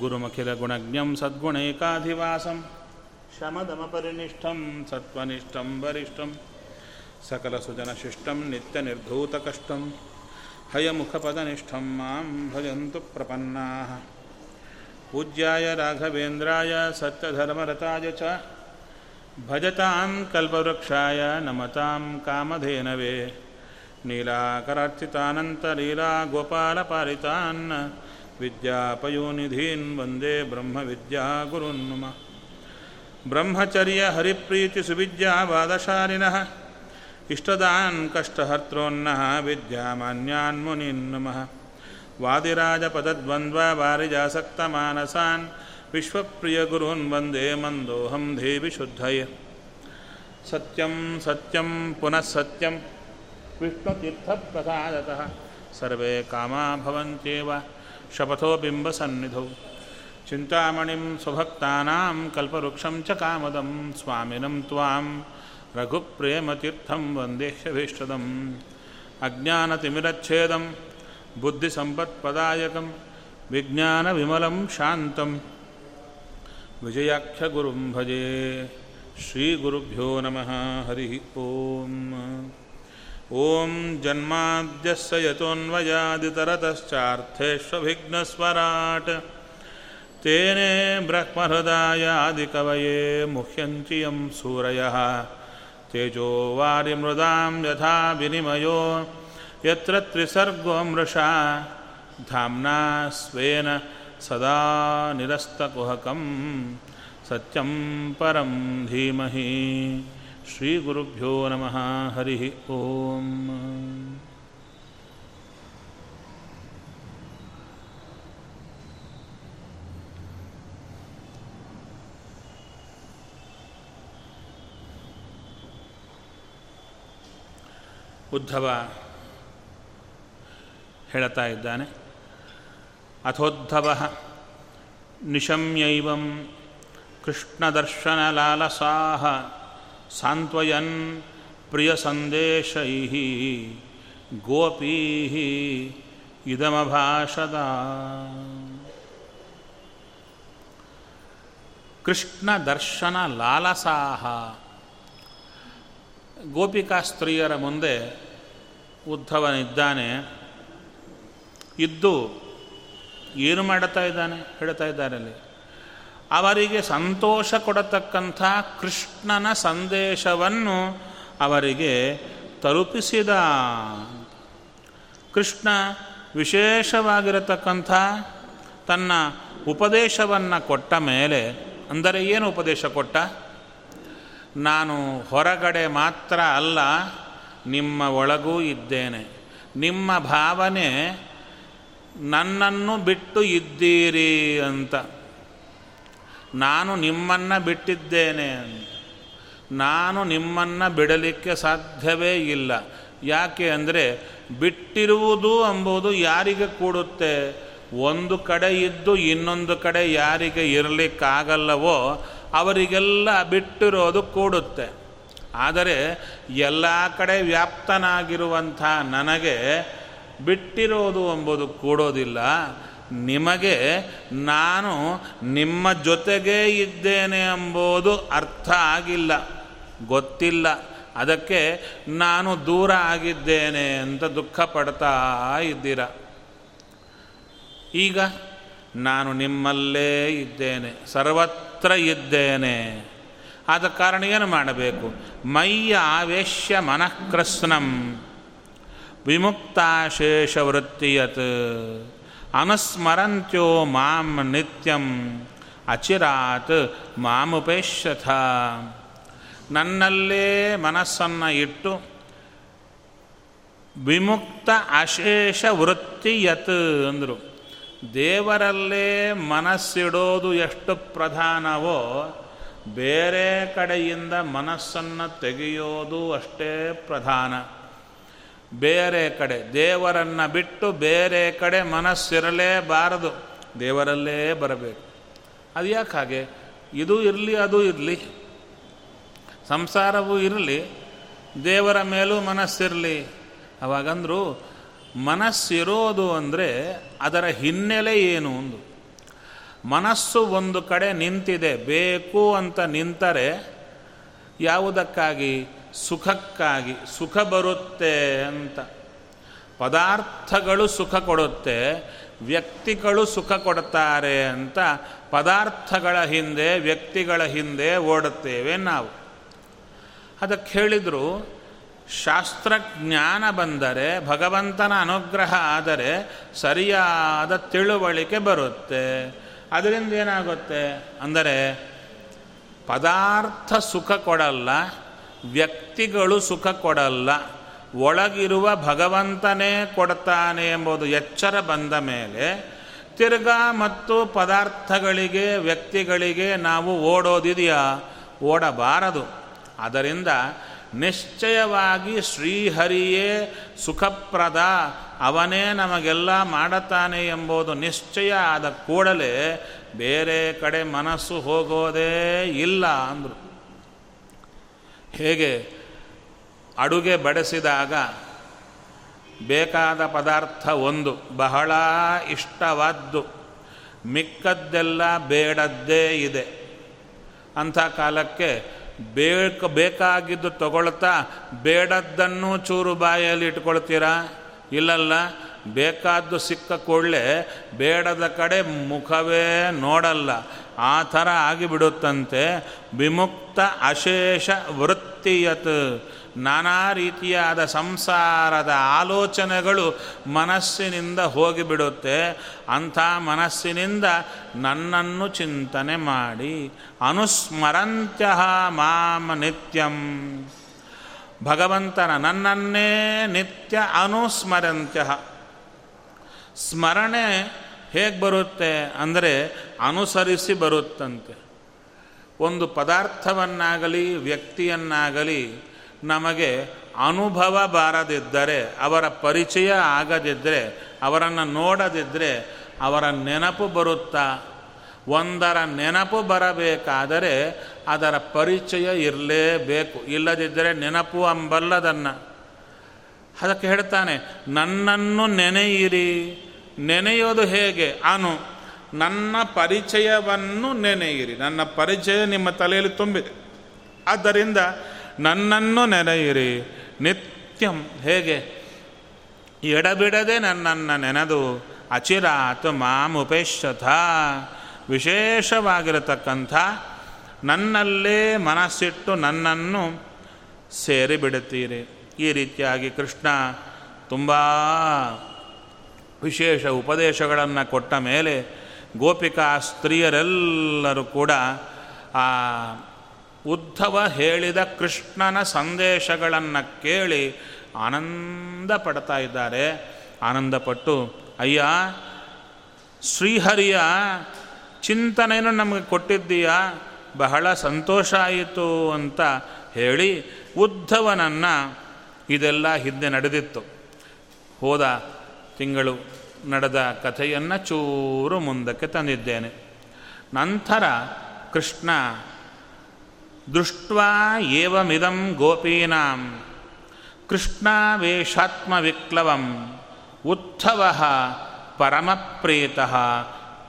गुरुमखिलगुणज्ञं सद्गुणैकाधिवासं शमदमपरिनिष्ठं सत्त्वनिष्ठं वरिष्ठं सकलसुजनशिष्टं नित्यनिर्धूतकष्टं हयमुखपदनिष्ठं मां भजन्तु प्रपन्नाः पूज्याय राघवेन्द्राय सत्यधर्मरताय च भजतां कल्पवृक्षाय नमतां कामधेनवे नीलाकरार्चितानन्तलीलागोपालपालितान् विद्यापयोनिधीन् वंदे ब्रह्मविद्यागुरुन् मम ब्रह्मचर्यहरिप्रीतिसुविद्यावादशालिनः इष्टदान् कष्टहर्त्रोन्नः, विद्यामान्यान् मुनीन् नमः। वादिराजपदद्वन्द्ववारिजासक्तमानसान् विश्वप्रियगुरून् वंदे मन्दोऽहं देवि शुद्धये। सत्यं सत्यं, पुनः सत्यं। विष्णुतीर्थप्रसादतः सर्वे कामा भवन्त्येव। शपथो बिम्बसन्निधौ चिन्तामणिं स्वभक्तानां कल्पवृक्षं च कामदं स्वामिनं त्वां रघुप्रेमतीर्थं वन्देह्यभीष्टदम् अज्ञानतिमिरच्छेदं बुद्धिसम्पत्पदायकं विज्ञानविमलं शान्तं विजयाख्यगुरुं भजे श्रीगुरुभ्यो नमः हरिः ॐ ॐ जन्माद्यस्य यतोऽन्वयादितरतश्चार्थेष्वभिघ्नस्वराट् तेने ब्रह्महृदायादिकवये मुह्यन्ति यं सूरयः। तेजो वारिमृदां यथा विनिमयो, यत्र त्रिसर्गो मृषा। धाम्ना स्वेन सदा निरस्तकुहकं सत्यं परं धीमहि। ಶ್ರೀ ಗುರುಭ್ಯೋ ನಮಃ. ಹರಿ ಓಂ. ಉದ್ಧವ ಹೇಳುತ್ತಾ ಇದ್ದಾನೆ. ಅಥೋದ್ಧವ ನಿಶಮ್ಯೈವಂ ಕೃಷ್ಣದರ್ಶನಲಾಲಸಾಹ. ಸಾಂತ್ವಯನ್ ಪ್ರಿಯ ಸಂದೇಶೈ ಗೋಪೀ ಇದಮಭಾಷದ. ಕೃಷ್ಣ ದರ್ಶನ ಲಾಲಸಾಹ. ಗೋಪಿಕಾ ಸ್ತ್ರೀಯರ ಮುಂದೆ ಉದ್ಧವನಿದ್ದಾನೆ. ಇದ್ದು ಏನು ಮಾಡುತ್ತಾ ಇದ್ದಾನೆ? ಹೇಳ್ತಾ ಇದ್ದಾರೆ ಅಲ್ಲಿ. ಅವರಿಗೆ ಸಂತೋಷ ಕೊಡತಕ್ಕಂಥ ಕೃಷ್ಣನ ಸಂದೇಶವನ್ನು ಅವರಿಗೆ ತಲುಪಿಸಿದ. ಕೃಷ್ಣ ವಿಶೇಷವಾಗಿರತಕ್ಕಂಥ ತನ್ನ ಉಪದೇಶವನ್ನು ಕೊಟ್ಟ ಮೇಲೆ, ಅಂದರೆ ಏನು ಉಪದೇಶ ಕೊಟ್ಟ? ನಾನು ಹೊರಗಡೆ ಮಾತ್ರ ಅಲ್ಲ, ನಿಮ್ಮ ಒಳಗೂ ಇದ್ದೇನೆ. ನಿಮ್ಮ ಭಾವನೆ ನನ್ನನ್ನು ಬಿಟ್ಟು ಇದ್ದೀರಿ ಅಂತ. ನಾನು ನಿಮ್ಮನ್ನು ಬಿಟ್ಟಿದ್ದೇನೆ ಅಂತ. ನಾನು ನಿಮ್ಮನ್ನು ಬಿಡಲಿಕ್ಕೆ ಸಾಧ್ಯವೇ ಇಲ್ಲ. ಯಾಕೆ ಅಂದರೆ ಬಿಟ್ಟಿರುವುದು ಎಂಬುದು ಯಾರಿಗೆ ಕೂಡುತ್ತೆ? ಒಂದು ಕಡೆ ಇದ್ದು ಇನ್ನೊಂದು ಕಡೆ ಯಾರಿಗೆ ಇರಲಿಕ್ಕಾಗಲ್ಲವೋ ಅವರಿಗೆಲ್ಲ ಬಿಟ್ಟಿರೋದು ಕೂಡುತ್ತೆ. ಆದರೆ ಎಲ್ಲ ಕಡೆ ವ್ಯಾಪ್ತನಾಗಿರುವಂಥ ನನಗೆ ಬಿಟ್ಟಿರೋದು ಎಂಬುದು ಕೂಡೋದಿಲ್ಲ. ನಿಮಗೆ ನಾನು ನಿಮ್ಮ ಜೊತೆಗೇ ಇದ್ದೇನೆ ಎಂಬುದು ಅರ್ಥ ಆಗಿಲ್ಲ, ಗೊತ್ತಿಲ್ಲ. ಅದಕ್ಕೆ ನಾನು ದೂರ ಆಗಿದ್ದೇನೆ ಅಂತ ದುಃಖ ಪಡ್ತಾ ಇದ್ದೀರ? ಈಗ ನಾನು ನಿಮ್ಮಲ್ಲೇ ಇದ್ದೇನೆ, ಸರ್ವತ್ರ ಇದ್ದೇನೆ. ಆದ ಕಾರಣ ಏನು ಮಾಡಬೇಕು? ಮಯ್ಯ ಆವೇಶ್ಯ ಮನಃಕೃಸ್ನಂ ವಿಮುಕ್ತಾಶೇಷವೃತ್ತಿಯತ್. ಅನುಸ್ಮರಂತ್ಯೋ ಮಾಂ ನಿತ್ಯಂ ಅಚಿರಾತ್ ಮಾಮುಪೇಶ್ಯಥ. ನನ್ನಲ್ಲೇ ಮನಸ್ಸನ್ನು ಇಟ್ಟು ವಿಮುಕ್ತ ಅಶೇಷ ವೃತ್ತಿ ಯತ್ ಅಂದರು. ದೇವರಲ್ಲೇ ಮನಸ್ಸಿಡೋದು ಎಷ್ಟು ಪ್ರಧಾನವೋ, ಬೇರೆ ಕಡೆಯಿಂದ ಮನಸ್ಸನ್ನು ತೆಗೆಯೋದು ಅಷ್ಟೇ ಪ್ರಧಾನ. ಬೇರೆ ಕಡೆ. ದೇವರನ್ನು ಬಿಟ್ಟು ಬೇರೆ ಕಡೆ ಮನಸ್ಸಿರಲೇಬಾರದು. ದೇವರಲ್ಲೇ ಬರಬೇಕು. ಅದು ಯಾಕೆ ಹಾಗೆ? ಇದು ಇರಲಿ, ಅದು ಇರಲಿ. ಸಂಸಾರವೂ ಇರಲಿ, ದೇವರ ಮೇಲೂ ಮನಸ್ಸಿರಲಿ. ಅವಾಗಂದ್ರು ಮನಸ್ಸಿರೋದು ಅಂದರೆ ಅದರ ಹಿನ್ನೆಲೆ ಏನು ಒಂದು ಮನಸ್ಸು ಒಂದು ಕಡೆ ನಿಂತಿದೆ, ಬೇಕು ಅಂತ ನಿಂತರೆ ಯಾವುದಕ್ಕಾಗಿ? ಸುಖಕ್ಕಾಗಿ, ಸುಖ ಬರುತ್ತೆ ಅಂತ. ಪದಾರ್ಥಗಳು ಸುಖ ಕೊಡುತ್ತೆ, ವ್ಯಕ್ತಿಗಳು ಸುಖ ಕೊಡ್ತಾರೆ ಅಂತ ಪದಾರ್ಥಗಳ ಹಿಂದೆ, ವ್ಯಕ್ತಿಗಳ ಹಿಂದೆ ಓಡುತ್ತೇವೆ ನಾವು. ಅದಕ್ಕೆ ಹೇಳಿದರು, ಶಾಸ್ತ್ರಜ್ಞಾನ ಬಂದರೆ, ಭಗವಂತನ ಅನುಗ್ರಹ ಆದರೆ ಸರಿಯಾದ ತಿಳುವಳಿಕೆ ಬರುತ್ತೆ. ಅದರಿಂದ ಏನಾಗುತ್ತೆ? ಅಂದರೆ ಪದಾರ್ಥ ಸುಖ ಕೊಡಲ್ಲ ವ್ಯಕ್ತಿಗಳು ಸುಖ ಕೊಡಲ್ಲ, ಒಳಗಿರುವ ಭಗವಂತನೇ ಕೊಡ್ತಾನೆ ಎಂಬುದು ಎಚ್ಚರ ಬಂದ ಮೇಲೆ ತಿರ್ಗಾ ಮತ್ತು ಪದಾರ್ಥಗಳಿಗೆ, ವ್ಯಕ್ತಿಗಳಿಗೆ ನಾವು ಓಡೋದಿದೆಯಾ? ಓಡಬಾರದು. ಅದರಿಂದ ನಿಶ್ಚಯವಾಗಿ ಶ್ರೀಹರಿಯೇ ಸುಖಪ್ರದ, ಅವನೇ ನಮಗೆಲ್ಲ ಮಾಡುತ್ತಾನೆ ಎಂಬುದು ನಿಶ್ಚಯ ಆದ ಕೂಡಲೇ ಬೇರೆ ಕಡೆ ಮನಸ್ಸು ಹೋಗೋದೇ ಇಲ್ಲ ಅಂದರು. ಹೇಗೆ ಅಡುಗೆ ಬಡಿಸಿದಾಗ ಬೇಕಾದ ಪದಾರ್ಥ ಒಂದು, ಬಹಳ ಇಷ್ಟವಾದ್ದು, ಮಿಕ್ಕದ್ದೆಲ್ಲ ಬೇಡದ್ದೇ ಇದೆ. ಅಂಥ ಕಾಲಕ್ಕೆ ಬೇಕ, ಬೇಕಾಗಿದ್ದು ತಗೊಳ್ತಾ ಬೇಡದ್ದನ್ನು ಚೂರು ಬಾಯಲ್ಲಿ ಇಟ್ಕೊಳ್ತೀರಾ? ಇಲ್ಲಲ್ಲ, ಬೇಕಾದ್ದು ಸಿಕ್ಕ ಕೂಡಲೇ ಬೇಡದ ಕಡೆ ಮುಖವೇ ನೋಡಲ್ಲ. ಆ ಥರ ಆಗಿಬಿಡುತ್ತಂತೆ. ವಿಮುಕ್ತ ಅಶೇಷ ವೃತ್ತಿಯತ್. ನಾನಾ ರೀತಿಯಾದ ಸಂಸಾರದ ಆಲೋಚನೆಗಳು ಮನಸ್ಸಿನಿಂದ ಹೋಗಿಬಿಡುತ್ತೆ. ಅಂಥ ಮನಸ್ಸಿನಿಂದ ನನ್ನನ್ನು ಚಿಂತನೆ ಮಾಡಿ. ಅನುಸ್ಮರಂತ್ಯ ಮಾಮ ನಿತ್ಯಂ. ಭಗವಂತನ ನನ್ನನ್ನೇ ನಿತ್ಯ ಅನುಸ್ಮರಂತ್ಯ. ಸ್ಮರಣೆ ಹೇಗೆ ಬರುತ್ತೆ ಅಂದರೆ ಅನುಸರಿಸಿ ಬರುತ್ತಂತೆ. ಒಂದು ಪದಾರ್ಥವನ್ನಾಗಲಿ, ವ್ಯಕ್ತಿಯನ್ನಾಗಲಿ ನಮಗೆ ಅನುಭವ ಬಾರದಿದ್ದರೆ, ಅವರ ಪರಿಚಯ ಆಗದಿದ್ದರೆ ಅವರನ್ನು ನೋಡದಿದ್ದರೆ ಅವರ ನೆನಪು ಬರುತ್ತಾ? ಒಂದರ ನೆನಪು ಬರಬೇಕಾದರೆ ಅದರ ಪರಿಚಯ ಇರಲೇಬೇಕು. ಇಲ್ಲದಿದ್ದರೆ ನೆನಪು ಅಂಬಲ್ಲದನ್ನು. ಅದಕ್ಕೆ ಹೇಳ್ತಾನೆ, ನನ್ನನ್ನು ನೆನೆಯಿರಿ. ನೆನೆಯೋದು ಹೇಗೆ? ಅನು, ನನ್ನ ಪರಿಚಯವನ್ನು ನೆನೆಯಿರಿ. ನನ್ನ ಪರಿಚಯ ನಿಮ್ಮ ತಲೆಯಲ್ಲಿ ತುಂಬಿದೆ. ಆದ್ದರಿಂದ ನನ್ನನ್ನು ನೆನೆಯಿರಿ. ನಿತ್ಯಂ, ಹೇಗೆ? ಎಡಬಿಡದೆ ನನ್ನನ್ನು ನೆನೆದು ಅಚಿರಾತ್ ಮಾಮುಪೇಶಥ ವಿಶೇಷವಾಗಿರತಕ್ಕಂಥ ನನ್ನಲ್ಲೇ ಮನಸ್ಸಿಟ್ಟು ನನ್ನನ್ನು ಸೇರಿಬಿಡುತ್ತೀರಿ. ಈ ರೀತಿಯಾಗಿ ಕೃಷ್ಣ ತುಂಬ ವಿಶೇಷ ಉಪದೇಶಗಳನ್ನು ಕೊಟ್ಟ ಮೇಲೆ ಗೋಪಿಕಾ ಸ್ತ್ರೀಯರೆಲ್ಲರೂ ಕೂಡ ಆ ಉದ್ಧವ ಹೇಳಿದ ಕೃಷ್ಣನ ಸಂದೇಶಗಳನ್ನು ಕೇಳಿ ಆನಂದ ಪಡ್ತಾ ಇದ್ದಾರೆ. ಆನಂದಪಟ್ಟು, ಅಯ್ಯ, ಶ್ರೀಹರಿಯ ಚಿಂತನೆಯನ್ನು ನಮಗೆ ಕೊಟ್ಟಿದ್ದೀಯಾ? ಬಹಳ ಸಂತೋಷ ಆಯಿತು ಅಂತ ಹೇಳಿ ಉದ್ಧವನನ್ನು ಇದೆಲ್ಲ ಹಿಂದೆ ನಡೆದಿತ್ತು. ಹೋದ ತಿಂಗಳು ನಡೆದ ಕಥೆಯನ್ನು ಚೂರು ಮುಂದಕ್ಕೆ ತಂದಿದ್ದೇನೆ. ನಂತರ ಕೃಷ್ಣ, ದೃಷ್ಟ್ವಾ ಏವಮಿದಂ ಗೋಪೀನಾಂ ಕೃಷ್ಣಾವೇಶಾತ್ಮವಿಕ್ಲವಂ ಉತ್ಥವ ಪರಮಪ್ರೀತಃ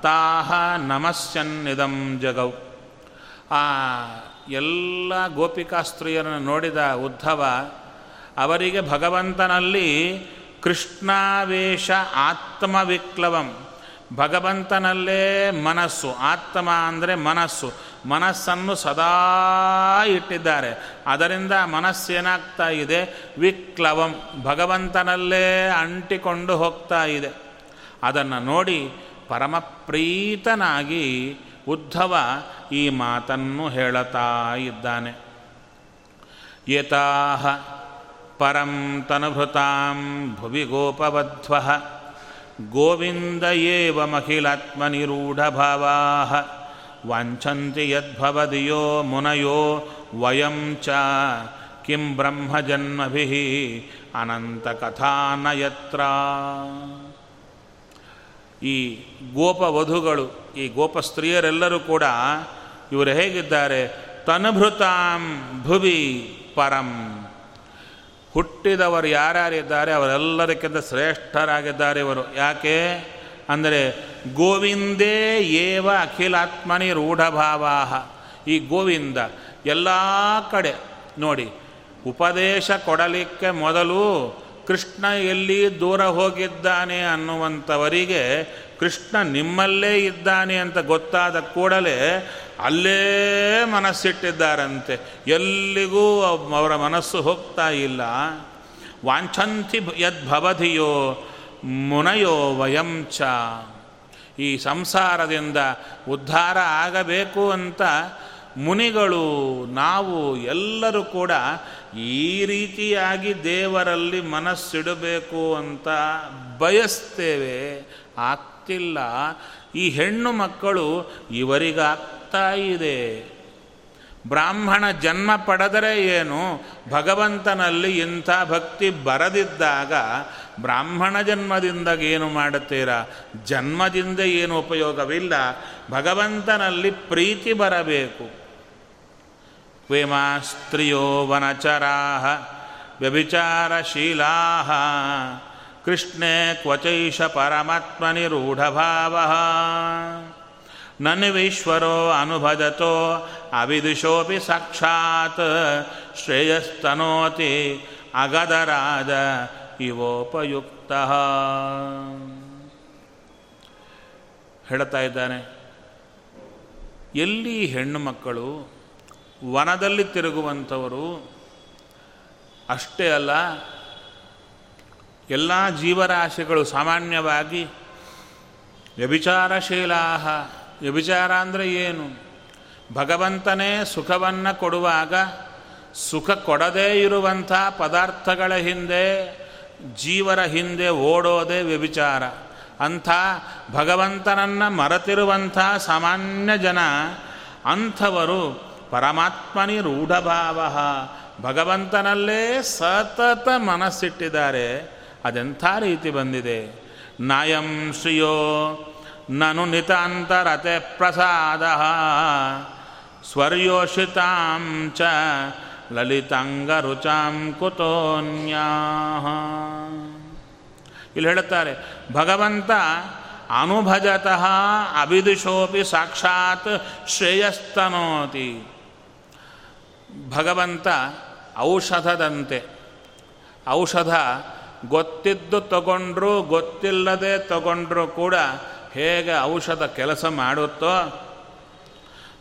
ತಾಹ ನಮಸ್ಯನ್ನಿದಂ ಜಗೌ. ಆ ಎಲ್ಲ ಗೋಪಿಕಾಸ್ತ್ರೀಯರನ್ನು ನೋಡಿದ ಉದ್ಧವ, ಅವರಿಗೆ ಭಗವಂತನಲ್ಲಿ ಕೃಷ್ಣಾವೇಶ ಆತ್ಮವಿಕ್ಲವಂ. ಭಗವಂತನಲ್ಲೇ ಮನಸ್ಸು. ಆತ್ಮ ಅಂದರೆ ಮನಸ್ಸು. ಮನಸ್ಸನ್ನು ಸದಾ ಇಟ್ಟಿದ್ದಾರೆ. ಅದರಿಂದ ಮನಸ್ಸೇನಾಗ್ತಾ ಇದೆ? ವಿಕ್ಲವಂ. ಭಗವಂತನಲ್ಲೇ ಅಂಟಿಕೊಂಡು ಹೋಗ್ತಾ ಇದೆ. ಅದನ್ನು ನೋಡಿ ಪರಮಪ್ರೀತನಾಗಿ ಉದ್ಧವ ಈ ಮಾತನ್ನು ಹೇಳುತ್ತಾ ಇದ್ದಾನೆ. ಯತಾಹ ಪರಂ ತನುಭೃತಾಂ ಭುವಿ ಗೋಪವಧ್ವ. ಗೋವಿಂದ ಏವ ಮಹಿಳಾತ್ಮನಿರೂಢಭಾವಾ. ವಾಂಛಂತಿ ಯದ್ಭವದಿಯೋ ಮುನಯೋ ವಯಂ ಚ ಕಿಂ ಬ್ರಹ್ಮಜನ್ಮಭಿ ಅನಂತಕಥಾನಯತ್ರ. ಈ ಗೋಪವಧುಗಳು, ಈ ಗೋಪ ಸ್ತ್ರೀಯರೆಲ್ಲರೂ ಕೂಡ ಇವರು ಹೇಗಿದ್ದಾರೆ? ತನುಭೃತಾಂ ಭುವಿ ಪರಂ ಹುಟ್ಟಿದವರು ಯಾರ್ಯಾರಿದ್ದಾರೆ ಅವರೆಲ್ಲದಕ್ಕಿಂತ ಶ್ರೇಷ್ಠರಾಗಿದ್ದಾರೆ ಇವರು. ಯಾಕೆ? ಅಂದರೆ ಗೋವಿಂದೇ ಏವ ಅಖಿಲಾತ್ಮನಿ ರೂಢಭಾವಾ ಈ ಗೋವಿಂದ ಎಲ್ಲ ಕಡೆ ನೋಡಿ, ಉಪದೇಶ ಕೊಡಲಿಕ್ಕೆ ಮೊದಲು ಕೃಷ್ಣ ಎಲ್ಲಿ ದೂರ ಹೋಗಿದ್ದಾನೆ ಅನ್ನುವಂಥವರಿಗೆ ಕೃಷ್ಣ ನಿಮ್ಮಲ್ಲೇ ಇದ್ದಾನೆ ಅಂತ ಗೊತ್ತಾದ ಕೂಡಲೇ ಅಲ್ಲೇ ಮನಸ್ಸಿಟ್ಟಿದ್ದಾರಂತೆ. ಎಲ್ಲಿಗೂ ಅವರ ಮನಸ್ಸು ಹೋಗ್ತಾ ಇಲ್ಲ. ವಾಂಛಂತಿ ಯದ್ಭವಧಿಯೋ ಮುನಯೋ ವಯಂ ಚ. ಈ ಸಂಸಾರದಿಂದ ಉದ್ಧಾರ ಆಗಬೇಕು ಅಂತ ಮುನಿಗಳು, ನಾವು ಎಲ್ಲರೂ ಕೂಡ ಈ ರೀತಿಯಾಗಿ ದೇವರಲ್ಲಿ ಮನಸ್ಸಿಡಬೇಕು ಅಂತ ಬಯಸ್ತೇವೆ. ಆಗ್ತಿಲ್ಲ. ಈ ಹೆಣ್ಣು ಮಕ್ಕಳು ಇವರಿಗಾಗ್ತಾ ಇದೆ ಬ್ರಾಹ್ಮಣ ಜನ್ಮ ಪಡೆದರೆ ಏನು? ಭಗವಂತನಲ್ಲಿ ಇಂಥ ಭಕ್ತಿ ಬರದಿದ್ದಾಗ ಬ್ರಾಹ್ಮಣ ಜನ್ಮದಿಂದ ಏನು ಮಾಡುತ್ತೀರಾ? ಜನ್ಮದಿಂದ ಏನು ಉಪಯೋಗವಿಲ್ಲ. ಭಗವಂತನಲ್ಲಿ ಪ್ರೀತಿ ಬರಬೇಕು. ಕ್ವೇಮ ಸ್ತ್ರೀಯೋ ವನಚರಾ ವ್ಯಭಿಚಾರಶೀಲಾ ಕೃಷ್ಣೇ ಕ್ವಚೈಷ ಪರಮಾತ್ಮನಿರೂಢಭಾವ. ನನ್ವೀಶ್ವರೋ ಅನುಭಜತೋ ಅವಿದುಷೋಪಿ ಸಾಕ್ಷಾತ್ ಶ್ರೇಯಸ್ತನೋತಿ ಅಗದರಾಜ ಇವೋಪಯುಕ್ತ. ಹೇಳ್ತಾ ಇದ್ದಾನೆ, ಎಲ್ಲಿ ಹೆಣ್ಣು ಮಕ್ಕಳು ವನದಲ್ಲಿ ತಿರುಗುವಂಥವರು, ಅಷ್ಟೇ ಅಲ್ಲ, ಎಲ್ಲ ಜೀವರಾಶಿಗಳು ಸಾಮಾನ್ಯವಾಗಿ ವ್ಯಭಿಚಾರಶೀಲಾ ವ್ಯಭಿಚಾರ ಅಂದರೆ ಏನು? ಭಗವಂತನೇ ಸುಖವನ್ನು ಕೊಡುವಾಗ ಸುಖ ಕೊಡದೇ ಇರುವಂಥ ಪದಾರ್ಥಗಳ ಹಿಂದೆ, ಜೀವರ ಹಿಂದೆ ಓಡೋದೇ ವ್ಯಭಿಚಾರ. ಅಂಥ ಭಗವಂತನನ್ನು ಮರೆತಿರುವಂಥ ಸಾಮಾನ್ಯ ಜನ ಅಂಥವರು ಪರಮಾತ್ಮನಿ ರೂಢಭಾವ. ಭಗವಂತನಲ್ಲೇ ಸತತ ಮನಸ್ಸಿಟ್ಟಿದ್ದಾರೆ. ಅದೆಂಥ ರೀತಿ ಬಂದಿದೆ? ನಾಯಂ ಶ್ರಿಯೋ ನನು ನಿತಾಂತರತೆ ಪ್ರಸಾದ ಸ್ವರ್ಯೋಷಿತಾಂ ಚ ಲಲಿತಾಂಗರುಚಾಂ ಕುತೋನ್ಯಾ ಇಲ್ಲಿ ಹೇಳುತ್ತಾರೆ ಭಗವಂತ ಅನುಭಜತಃ ಅಭಿದುಷೋಪಿ ಸಾಕ್ಷಾತ್ ಶ್ರೇಯಸ್ತನೋತಿ ಭಗವಂತ ಔಷಧದಂತೆ ಔಷಧ ಗೊತ್ತಿದ್ದು ತಗೊಂಡ್ರು ಗೊತ್ತಿಲ್ಲದೆ ತಗೊಂಡ್ರು ಕೂಡ ಹೇಗೆ ಔಷಧ ಕೆಲಸ ಮಾಡುತ್ತೋ,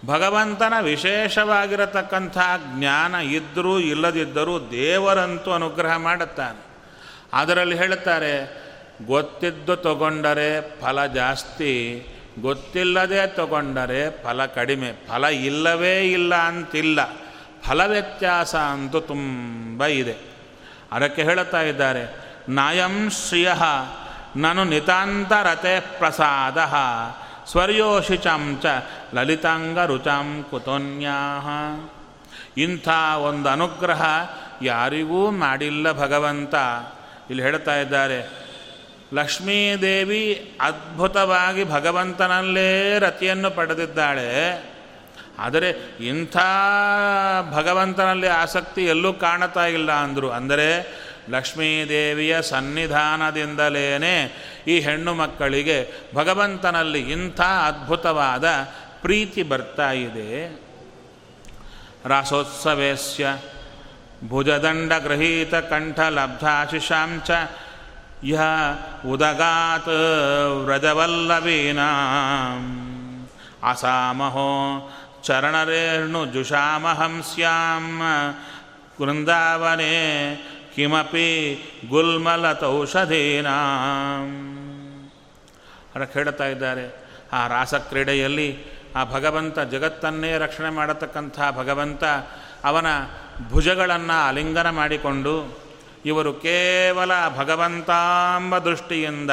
ಭಗವಂತನ ವಿಶೇಷವಾಗಿರತಕ್ಕಂಥ ಜ್ಞಾನ ಇದ್ದರೂ ಇಲ್ಲದಿದ್ದರೂ ದೇವರಂತೂ ಅನುಗ್ರಹ ಮಾಡುತ್ತಾನೆ. ಅದರಲ್ಲಿ ಹೇಳುತ್ತಾರೆ, ಗೊತ್ತಿದ್ದು ತಗೊಂಡರೆ ಫಲ ಜಾಸ್ತಿ, ಗೊತ್ತಿಲ್ಲದೆ ತಗೊಂಡರೆ ಫಲ ಕಡಿಮೆ, ಫಲ ಇಲ್ಲವೇ ಇಲ್ಲ ಅಂತಿಲ್ಲ, ಫಲ ವ್ಯತ್ಯಾಸ ಅಂತೂ ತುಂಬ ಇದೆ. ಅದಕ್ಕೆ ಹೇಳುತ್ತಾ ಇದ್ದಾರೆ, ನಾಯಂ ಶ್ರಿಯ ನಾನು ನಿತಾಂತರತೆ ಪ್ರಸಾದ ಸ್ವರ್ಯೋಷಿಚಾಂ ಚ ಲಲಿತಾಂಗ ರುಚಂ ಕುತೋನ್ಯಾಹ. ಇಂಥ ಒಂದು ಅನುಗ್ರಹ ಯಾರಿಗೂ ಮಾಡಿಲ್ಲ ಭಗವಂತ. ಇಲ್ಲಿ ಹೇಳ್ತಾ ಇದ್ದಾರೆ, ಲಕ್ಷ್ಮೀದೇವಿ ಅದ್ಭುತವಾಗಿ ಭಗವಂತನಲ್ಲೇ ರತಿಯನ್ನು ಪಡೆದಿದ್ದಾಳೆ. ಆದರೆ ಇಂಥ ಭಗವಂತನಲ್ಲಿ ಆಸಕ್ತಿ ಎಲ್ಲೂ ಕಾಣತಾ ಇಲ್ಲ ಅಂದರು. ಅಂದರೆ ಲಕ್ಷ್ಮೀದೇವಿಯ ಸನ್ನಿಧಾನದಿಂದಲೇ ಈ ಹೆಣ್ಣು ಮಕ್ಕಳಿಗೆ ಭಗವಂತನಲ್ಲಿ ಇಂಥ ಅದ್ಭುತವಾದ ಪ್ರೀತಿ ಬರ್ತಾ ಇದೆ. ರಾಸೋತ್ಸವೇಸ್ಯ ಕಂಠ ಲಬ್ಧಾಶಿಷಾಂಚ ಯ ಉದಗಾತ್ ವ್ರಜವಲ್ಲವೀನಾ. ಅಸಾಮಹೋ ಚರಣರೇಣು ಜುಷಾಮಹಂಸ್ಯಾಂ ವೃಂದಾವನೆ ಕಿಮಪಿ ಗುಲ್ಮಲತೌಷಧೀನಾಂ ಅದಕ್ಕೆ ಹೇಳ್ತಾ ಇದ್ದಾರೆ. ಆ ರಾಸಕ್ರೀಡೆಯಲ್ಲಿ ಆ ಭಗವಂತ ಜಗತ್ತನ್ನೇ ರಕ್ಷಣೆ ಮಾಡತಕ್ಕಂಥ ಭಗವಂತ ಅವನ ಭುಜಗಳನ್ನು ಆಲಿಂಗನ ಮಾಡಿಕೊಂಡು ಇವರು ಕೇವಲ ಭಗವಂತಾಂಬ ದೃಷ್ಟಿಯಿಂದ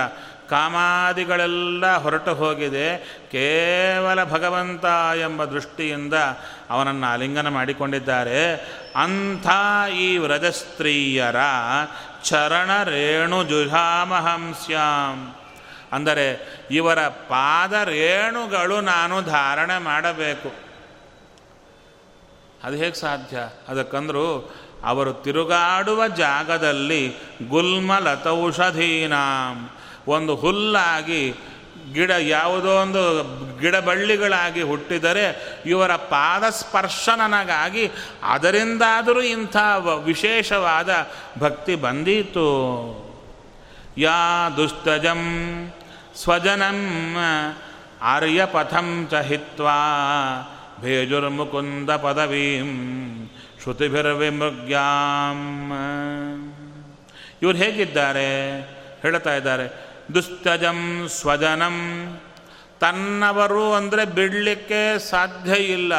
ಕಾಮಾದಿಗಳೆಲ್ಲ ಹೊರಟು ಹೋಗಿದೆ. ಕೇವಲ ಭಗವಂತ ಎಂಬ ದೃಷ್ಟಿಯಿಂದ ಅವನನ್ನು ಆಲಿಂಗನ ಮಾಡಿಕೊಂಡಿದ್ದಾರೆ. ಅಂಥ ಈ ವ್ರಜಸ್ತ್ರೀಯರ ಚರಣ ರೇಣು ಜುಹಾಮಹಂಸ್ಯಾಂ ಅಂದರೆ ಇವರ ಪಾದ ರೇಣುಗಳು ನಾನು ಧಾರಣೆ ಮಾಡಬೇಕು. ಅದು ಹೇಗೆ ಸಾಧ್ಯ? ಅದಕ್ಕಂದ್ರು ಅವರು ತಿರುಗಾಡುವ ಜಾಗದಲ್ಲಿ ಗುಲ್ಮಲತೌಷಧೀನಾಂ. ಒಂದು ಹುಲ್ಲಾಗಿ ಗಿಡ ಯಾವುದೋ ಒಂದು ಗಿಡ ಬಳ್ಳಿಗಳಾಗಿ ಹುಟ್ಟಿದರೆ ಇವರ ಪಾದ ಸ್ಪರ್ಶ ನನಗಾಗಿ ಅದರಿಂದಾದರೂ ಇಂಥ ವಿಶೇಷವಾದ ಭಕ್ತಿ ಬಂದೀತು. ಯಾ ದುಷ್ಟಜಂ ಸ್ವಜನಂ ಆರ್ಯಪಥಂ ಚ ಹಿತ್ವಾ ಭೇಜುರ್ಮುಕುಂದ ಪದವೀಂ ಶ್ರುತಿಭಿರ್ವಿಮೃಗ್ಯಾಂ. ಇವರು ಹೇಗಿದ್ದಾರೆ? ಹೇಳ್ತಾ ಇದ್ದಾರೆ. ದುಸ್ತಜಂ ಸ್ವಜನಂ. ತನ್ನವರು ಅಂದರೆ ಬಿಡಲಿಕ್ಕೆ ಸಾಧ್ಯ ಇಲ್ಲ.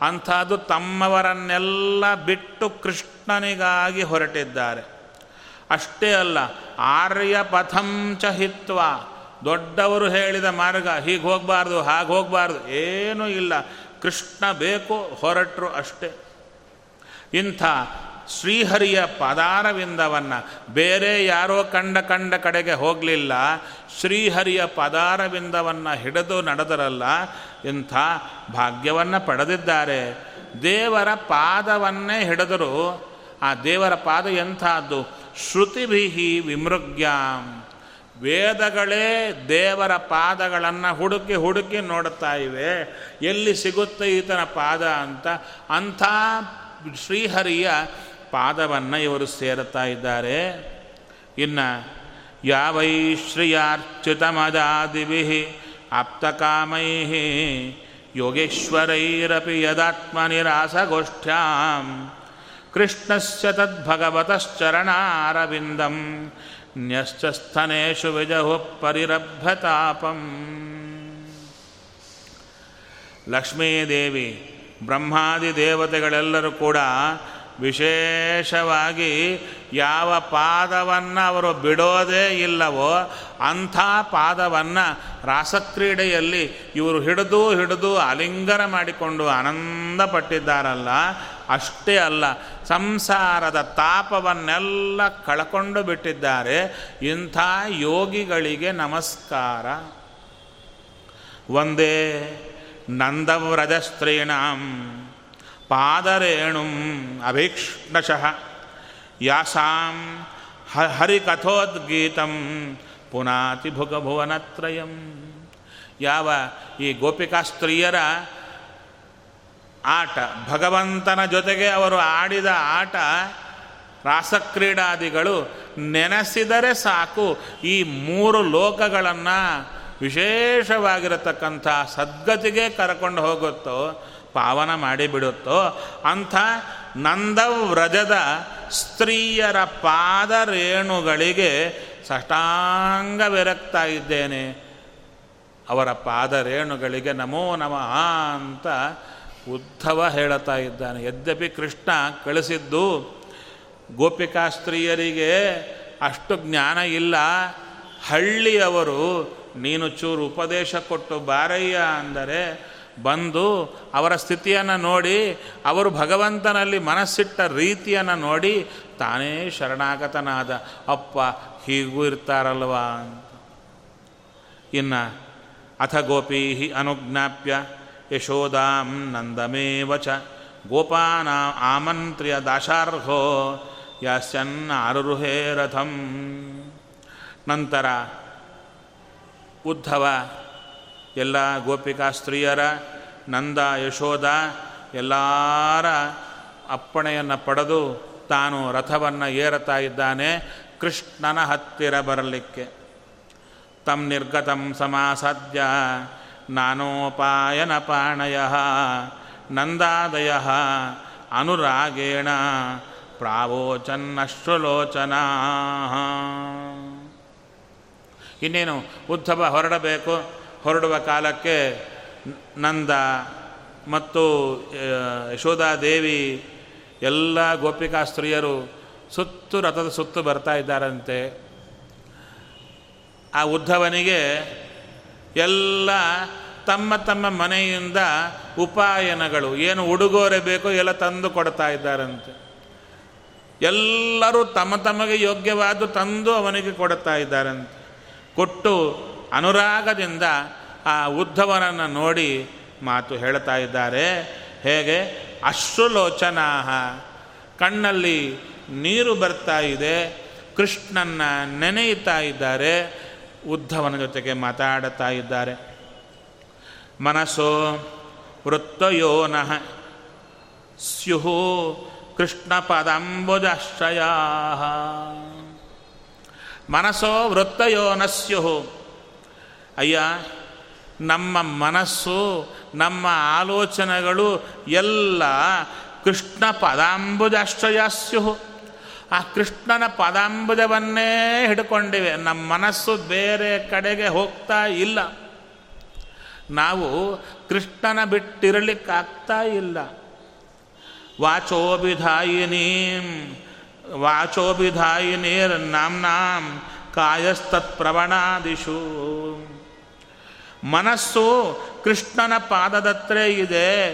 ಅಂಥದ್ದು ತಮ್ಮವರನ್ನೆಲ್ಲ ಬಿಟ್ಟು ಕೃಷ್ಣನಿಗಾಗಿ ಹೊರಟಿದ್ದಾರೆ. ಅಷ್ಟೇ ಅಲ್ಲ, ಆರ್ಯಪಥಂ ಚ ಹಿತ್ವ. ದೊಡ್ಡವರು ಹೇಳಿದ ಮಾರ್ಗ, ಹೀಗೆ ಹೋಗಬಾರ್ದು, ಹಾಗೆ ಹೋಗಬಾರ್ದು, ಏನೂ ಇಲ್ಲ. ಕೃಷ್ಣ ಬೇಕು, ಹೊರಟರು ಅಷ್ಟೇ. ಇಂಥ ಶ್ರೀಹರಿಯ ಪದಾರವಿಂದವನ್ನು ಬೇರೆ ಯಾರೋ ಕಂಡ ಕಂಡ ಕಡೆಗೆ ಹೋಗಲಿಲ್ಲ, ಶ್ರೀಹರಿಯ ಪದಾರವಿಂದವನ್ನು ಹಿಡಿದು ನಡೆದರಲ್ಲ, ಇಂಥ ಭಾಗ್ಯವನ್ನು ಪಡೆದಿದ್ದಾರೆ. ದೇವರ ಪಾದವನ್ನೇ ಹಿಡಿದರು. ಆ ದೇವರ ಪಾದ ಎಂಥದ್ದು? ಶ್ರುತಿಭಿಹಿ ವಿಮೃಗ್ಯಾಂ. ವೇದಗಳೇ ದೇವರ ಪಾದಗಳನ್ನು ಹುಡುಕಿ ಹುಡುಕಿ ನೋಡುತ್ತಾ ಇವೆ. ಎಲ್ಲಿ ಸಿಗುತ್ತೆ ಈತನ ಪಾದ ಅಂತ? ಅಂಥ ಶ್ರೀಹರಿಯ ಪಾದವನ್ನು ಇವರು ಸೇರುತ್ತಾ ಇದ್ದಾರೆ. ಇನ್ನು ಯಾವೈ ಶ್ರಿಯಾರ್ಚಿತಮದಾದಿಭಿ ಆಪ್ತಕಾಮೈ ಯೋಗೇಶ್ವರೈರಪಿ ಯದಾತ್ಮನಿರಾಸಗೋಷ್ಠ್ಯಾಂ ಕೃಷ್ಣಸ್ಯ ತದ್ಭಗವತಶ್ಚರಣಾರವಿಂದಂ ನ್ಯಶ್ಚಸ್ಥನೇಶು ವಿಜಹು ಪರಿರಭ್ಯತಾಪಂ. ಲಕ್ಷ್ಮೀದೇವಿ, ಬ್ರಹ್ಮಾದಿ ದೇವತೆಗಳೆಲ್ಲರೂ ಕೂಡ ವಿಶೇಷವಾಗಿ ಯಾವ ಪಾದವನ್ನು ಅವರು ಬಿಡೋದೇ ಇಲ್ಲವೋ ಅಂಥ ಪಾದವನ್ನು ರಾಸಕ್ರೀಡೆಯಲ್ಲಿ ಇವರು ಹಿಡಿದು ಹಿಡಿದು ಅಲಿಂಗನ ಮಾಡಿಕೊಂಡು ಆನಂದ ಪಟ್ಟಿದ್ದಾರಲ್ಲ, ಅಷ್ಟೇ ಅಲ್ಲ, ಸಂಸಾರದ ತಾಪವನ್ನೆಲ್ಲ ಕಳ್ಕೊಂಡು ಬಿಟ್ಟಿದ್ದಾರೆ. ಇಂಥ ಯೋಗಿಗಳಿಗೆ ನಮಸ್ಕಾರ. ಒಂದೇ ನಂದವ್ರಜಸ್ತ್ರೀಣಾಂ. ಪಾದರೇಣುಂ ಅಭೀಕ್ಷ್ಣಶಃ. ಯಾಸಾಂ ಹರಿಕಥೋದ್ಗೀತಂ ಪುನಾತಿ ಭುಗಭುವನತ್ರಯಂ. ಯಾವ ಈ ಗೋಪಿಕಾ ಸ್ತ್ರೀಯರ ಆಟ, ಭಗವಂತನ ಜೊತೆಗೆ ಅವರು ಆಡಿದ ಆಟ, ರಾಸಕ್ರೀಡಾದಿಗಳು ನೆನೆಸಿದರೆ ಸಾಕು. ಈ ಮೂರು ಲೋಕಗಳನ್ನು ವಿಶೇಷವಾಗಿರತಕ್ಕಂಥ ಸದ್ಗತಿಗೆ ಕರ್ಕೊಂಡು ಹೋಗುತ್ತೋ ಪಾವನ ಮಾಡಿಬಿಡುತ್ತೋ ಅಂಥ ನಂದವ್ರಜದ ಸ್ತ್ರೀಯರ ಪಾದ ರೇಣುಗಳಿಗೆ ಸಷ್ಟಾಂಗವಿರಕ್ತಾ ಇದ್ದೇನೆ. ಅವರ ಪಾದ ರೇಣುಗಳಿಗೆ ನಮೋ ನಮ ಅಂತ ಉದ್ಧವ ಹೇಳುತ್ತಾ ಇದ್ದಾನೆ. ಯದ್ಯಪಿ ಕೃಷ್ಣ ಕಳಿಸಿದ್ದು, ಗೋಪಿಕಾ ಸ್ತ್ರೀಯರಿಗೆ ಅಷ್ಟು ಜ್ಞಾನ ಇಲ್ಲ. ಹಳ್ಳಿಯವರು, ನೀನು ಚೂರು ಉಪದೇಶ ಕೊಟ್ಟು ಬಾರಯ್ಯ ಅಂದರೆ ಬಂದು ಅವರ ಸ್ಥಿತಿಯನ್ನು ನೋಡಿ, ಅವರು ಭಗವಂತನಲ್ಲಿ ಮನಸ್ಸಿಟ್ಟ ರೀತಿಯನ್ನು ನೋಡಿ, ತಾನೇ ಶರಣಾಗತನಾದ. ಅಪ್ಪ, ಹೀಗೂ ಇರ್ತಾರಲ್ವಾ ಅಂತ. ಇನ್ನು, ಅಥ ಗೋಪೀ ಅನುಜ್ಞಾಪ್ಯ ಯಶೋದಾಂ ನಂದಮೇವ ಚ. ಗೋಪಾನ ಆಮಂತ್ರ್ಯ ದಾಶಾರ್ಹೋ ಯಾಸ್ಯನ್ ಆರುರುಹೇ ರಥಂ. ನಂತರ ಉದ್ಧವ ಎಲ್ಲ ಗೋಪಿಕಾ ಸ್ತ್ರೀಯರ, ನಂದ, ಯಶೋದ, ಎಲ್ಲರ ಅಪ್ಪಣೆಯನ್ನು ಪಡೆದು ತಾನು ರಥವನ್ನು ಏರತಾ ಇದ್ದಾನೆ ಕೃಷ್ಣನ ಹತ್ತಿರ ಬರಲಿಕ್ಕೆ. ತಂ ನಿರ್ಗತಂ ಸಮಾಸಾಧ್ಯ ನಾನೋಪಾಯನ ಪಾಣಯ, ನಂದಾದಯ, ಅನುರಾಗೇಣ ಪ್ರಾವೋಚನ್ನಶ್ರುಲೋಚನಾ ಇನ್ನೇನು ಉದ್ಧವ ಹೊರಡಬೇಕು? ಹೊರಡುವ ಕಾಲಕ್ಕೆ ನಂದ ಮತ್ತು ಯಶೋಧಾದೇವಿ ಎಲ್ಲ ಗೋಪಿಕಾ ಸ್ತ್ರೀಯರು ಸುತ್ತು ರಥದ ಸುತ್ತು ಬರ್ತಾ ಇದ್ದಾರಂತೆ. ಆ ಉದ್ಧವನಿಗೆ ಎಲ್ಲ ತಮ್ಮ ತಮ್ಮ ಮನೆಯಿಂದ ಉಪಾಯನಗಳು, ಏನು ಉಡುಗೊರೆ ಬೇಕೋ ಎಲ್ಲ ತಂದು ಕೊಡ್ತಾ ಇದ್ದಾರಂತೆ. ಎಲ್ಲರೂ ತಮ್ಮ ತಮಗೆ ಯೋಗ್ಯವಾದ ತಂದು ಅವನಿಗೆ ಕೊಡ್ತಾ ಇದ್ದಾರಂತೆ. ಕೊಟ್ಟು ಅನುರಾಗದಿಂದ ಆ ಉದ್ಧವನನ್ನು ನೋಡಿ ಮಾತು ಹೇಳ್ತಾ ಇದ್ದಾರೆ. ಹೇಗೆ? ಅಶ್ರುಲೋಚನಾ ಕಣ್ಣಲ್ಲಿ ನೀರು ಬರ್ತಾ ಇದೆ. ಕೃಷ್ಣನ್ನ ನೆನೆಯುತ್ತಾ ಇದ್ದಾರೆ. ಉದ್ಧವನ ಜೊತೆಗೆ ಮಾತಾಡುತ್ತಾ ಇದ್ದಾರೆ. ಮನಸ್ಸೋ ವೃತ್ತಯೋನಃ ಸ್ಯುಹು ಕೃಷ್ಣ ಪದಾಂಬುಜಾಶ್ರಯ ಮನಸ್ಸೋ ವೃತ್ತಯೋನಸ್ಯುಹು ಅಯ್ಯ, ನಮ್ಮ ಮನಸ್ಸು, ನಮ್ಮ ಆಲೋಚನೆಗಳು ಎಲ್ಲ ಕೃಷ್ಣ ಪದಾಂಬುಜಾಶ್ರಯಾಸ್ಯು. ಆ ಕೃಷ್ಣನ ಪದಾಂಬುಜವನ್ನೇ ಹಿಡ್ಕೊಂಡಿವೆ. ನಮ್ಮ ಮನಸ್ಸು ಬೇರೆ ಕಡೆಗೆ ಹೋಗ್ತಾ ಇಲ್ಲ. ನಾವು ಕೃಷ್ಣನ ಬಿಟ್ಟಿರಲಿಕ್ಕಾಗ್ತಾ ಇಲ್ಲ. ವಾಚೋಭಿಧಾಯಿನೀಂ ವಾಚೋಭಿಧಾಯಿನೀರ್ ಕಾಯಸ್ತತ್ ಕಾಯಸ್ತತ್ಪ್ರವಣಾದಿಷು. ಮನಸ್ಸು ಕೃಷ್ಣನ ಪಾದದತ್ರೇ ಇದೆ.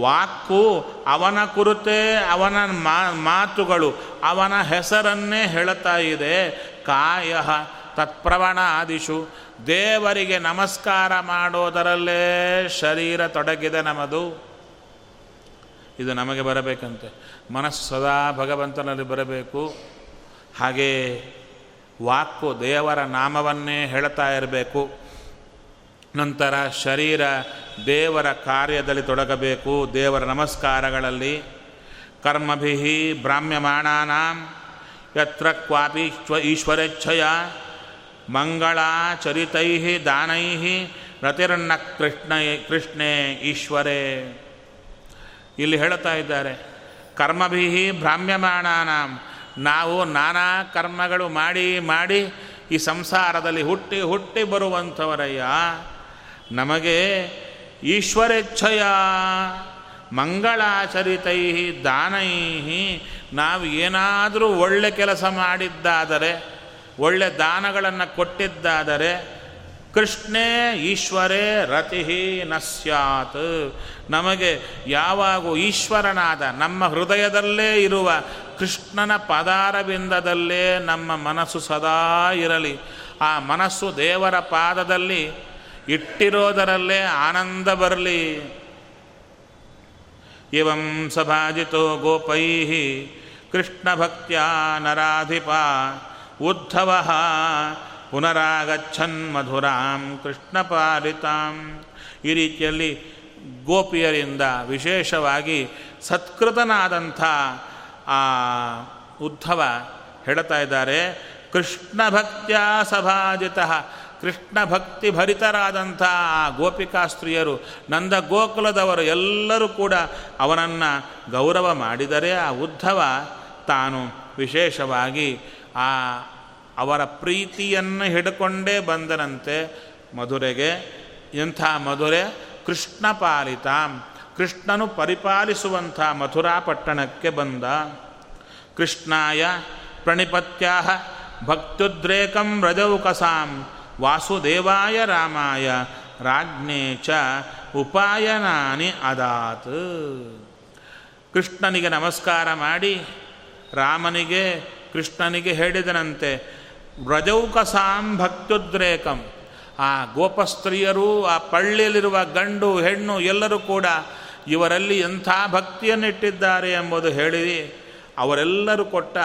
ವಾಕು ಅವನ ಕುರುತೆ, ಅವನ ಮಾತುಗಳು, ಅವನ ಹೆಸರನ್ನೇ ಹೇಳುತ್ತಾ ಇದೆ. ಕಾಯ ತತ್ಪ್ರವಣ ಆದಿಶು ದೇವರಿಗೆ ನಮಸ್ಕಾರ ಮಾಡೋದರಲ್ಲೇ ಶರೀರ ತೊಡಗಿದೆ ನಮ್ಮದು ಇದು ನಮಗೆ ಬರಬೇಕಂತೆ. ಮನಸ್ಸು ಸದಾ ಭಗವಂತನಲ್ಲಿ ಬರಬೇಕು. ಹಾಗೇ ವಾಕು ದೇವರ ನಾಮವನ್ನೇ ಹೇಳ್ತಾ ಇರಬೇಕು. ನಂತರ ಶರೀರ ದೇವರ ಕಾರ್ಯದಲ್ಲಿ ತೊಡಗಬೇಕು, ದೇವರ ನಮಸ್ಕಾರಗಳಲ್ಲಿ. ಕರ್ಮಭಿ ಭ್ರಾಮ್ಯಮಾಣಾನಾಂ ಯತ್ರ ಕ್ವಾಪಿ ಶ್ವ ಈಶ್ವರೇಚ್ಛಯ ಮಂಗಳಾಚರಿತೈ ದಾನೈ ರತಿರನ್ನ ಕೃಷ್ಣ ಕೃಷ್ಣೇ ಈಶ್ವರೇ. ಇಲ್ಲಿ ಹೇಳುತ್ತಾ ಇದ್ದಾರೆ ಕರ್ಮಭಿ ಭ್ರಾಮ್ಯಮಾಣಾನಾಂ ನಾವು ನಾನಾ ಕರ್ಮಗಳು ಮಾಡಿ ಮಾಡಿ ಈ ಸಂಸಾರದಲ್ಲಿ ಹುಟ್ಟಿ ಹುಟ್ಟಿ ಬರುವಂಥವರಯ್ಯ. ನಮಗೆ ಈಶ್ವರೇಚ್ಛಯ ಮಂಗಳಾಚರಿತೈ ದಾನೈ. ನಾವು ಏನಾದರೂ ಒಳ್ಳೆ ಕೆಲಸ ಮಾಡಿದ್ದಾದರೆ, ಒಳ್ಳೆ ದಾನಗಳನ್ನು ಕೊಟ್ಟಿದ್ದಾದರೆ, ಕೃಷ್ಣೇ ಈಶ್ವರೇ ರತಿ ನ ಸ್ಯಾತ್. ನಮಗೆ ಯಾವಾಗೂ ಈಶ್ವರನಾದ ನಮ್ಮ ಹೃದಯದಲ್ಲೇ ಇರುವ ಕೃಷ್ಣನ ಪದಾರವಿಂದದಲ್ಲೇ ನಮ್ಮ ಮನಸ್ಸು ಸದಾ ಇರಲಿ. ಆ ಮನಸ್ಸು ದೇವರ ಪಾದದಲ್ಲಿ ಇಟ್ಟಿರೋದರಲ್ಲೇ ಆನಂದ ಬರಲಿ. ಇವಂ ಸಭಾಜಿತೋ ಗೋಪೈ ಕೃಷ್ಣಭಕ್ತ್ಯ ನರಾಧಿಪ ಉದ್ಧವ ಪುನರಾಗಚ್ಛನ್ ಮಧುರಾಂ ಕೃಷ್ಣಪಾಲಿತಾಂ. ಈ ರೀತಿಯಲ್ಲಿ ಗೋಪಿಯರಿಂದ ವಿಶೇಷವಾಗಿ ಸತ್ಕೃತನಾದಂಥ ಆ ಉದ್ಧವ ಹೇಳ್ತಾ ಇದ್ದಾರೆ ಕೃಷ್ಣ ಭಕ್ತ್ಯ ಸಭಾಜಿತ ಕೃಷ್ಣ ಭಕ್ತಿ ಭರಿತರಾದಂಥ ಆ ಗೋಪಿಕಾಸ್ತ್ರೀಯರು ನಂದ ಗೋಕುಲದವರು ಎಲ್ಲರೂ ಕೂಡ ಅವನನ್ನು ಗೌರವ ಮಾಡಿದರೆ ಆ ಉದ್ಧವ ತಾನು ವಿಶೇಷವಾಗಿ ಆ ಅವರ ಪ್ರೀತಿಯನ್ನು ಹಿಡ್ಕೊಂಡೇ ಬಂದನಂತೆ ಮಧುರೆಗೆ. ಇಂಥ ಮಧುರೆ? ಕೃಷ್ಣ ಪಾಲಿತಾಂ. ಕೃಷ್ಣನು ಪರಿಪಾಲಿಸುವಂಥ ಮಥುರಾ ಪಟ್ಟಣಕ್ಕೆ ಬಂದ. ಕೃಷ್ಣಾಯ, ಪ್ರಣಿಪತ್ಯಾಹ, ಭಕ್ತ್ಯುದ್ರೇಕಂ ರಜೌಕಸಾಂ. ವಾಸುದೇವಾಯ ರಾಮಾಯ, ರಾಜ್ಞೇ ಚ ಉಪಾಯನಾನಿ ಅದಾತ್. ಕೃಷ್ಣನಿಗೆ ನಮಸ್ಕಾರ ಮಾಡಿ, ರಾಮನಿಗೆ, ಕೃಷ್ಣನಿಗೆ ಹೇಳಿದನಂತೆ, ವ್ರಜೌಕಸಾಂ ಭಕ್ತ್ಯುದ್ರೇಕಂ. ಆ ಗೋಪಸ್ತ್ರೀಯರು, ಆ ಪಳ್ಳಿಯಲ್ಲಿರುವ ಗಂಡು, ಹೆಣ್ಣು ಎಲ್ಲರೂ ಕೂಡ ಇವರಲ್ಲಿ ಎಂಥ ಭಕ್ತಿಯನ್ನಿಟ್ಟಿದ್ದಾರೆ ಎಂಬುದು ಹೇಳಿ ಅವರೆಲ್ಲರೂ ಕೊಟ್ಟ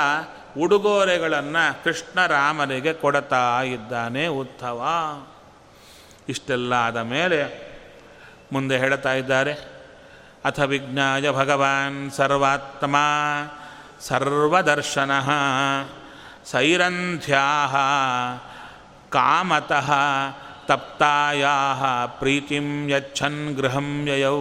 ಉಡುಗೊರೆಗಳನ್ನು ಕೃಷ್ಣ ಕೊಡ್ತಾ ಇದ್ದಾನೆ ಉದ್ಧವ. ಇಷ್ಟೆಲ್ಲ ಆದ ಮೇಲೆ ಮುಂದೆ ಹೇಳ್ತಾ ಇದ್ದಾರೆ, ಅಥ ವಿಜ್ಞಾಯ ಭಗವಾನ್ ಸರ್ವಾತ್ಮ ಸರ್ವದರ್ಶನ ಸೈರಂಧ್ಯಾ ಕಾಮತಃ ತಪ್ತಾಯಾ ಪ್ರೀತಿಂ ಯಚ್ಛನ್ ಗೃಹಂ ಯಯೌ.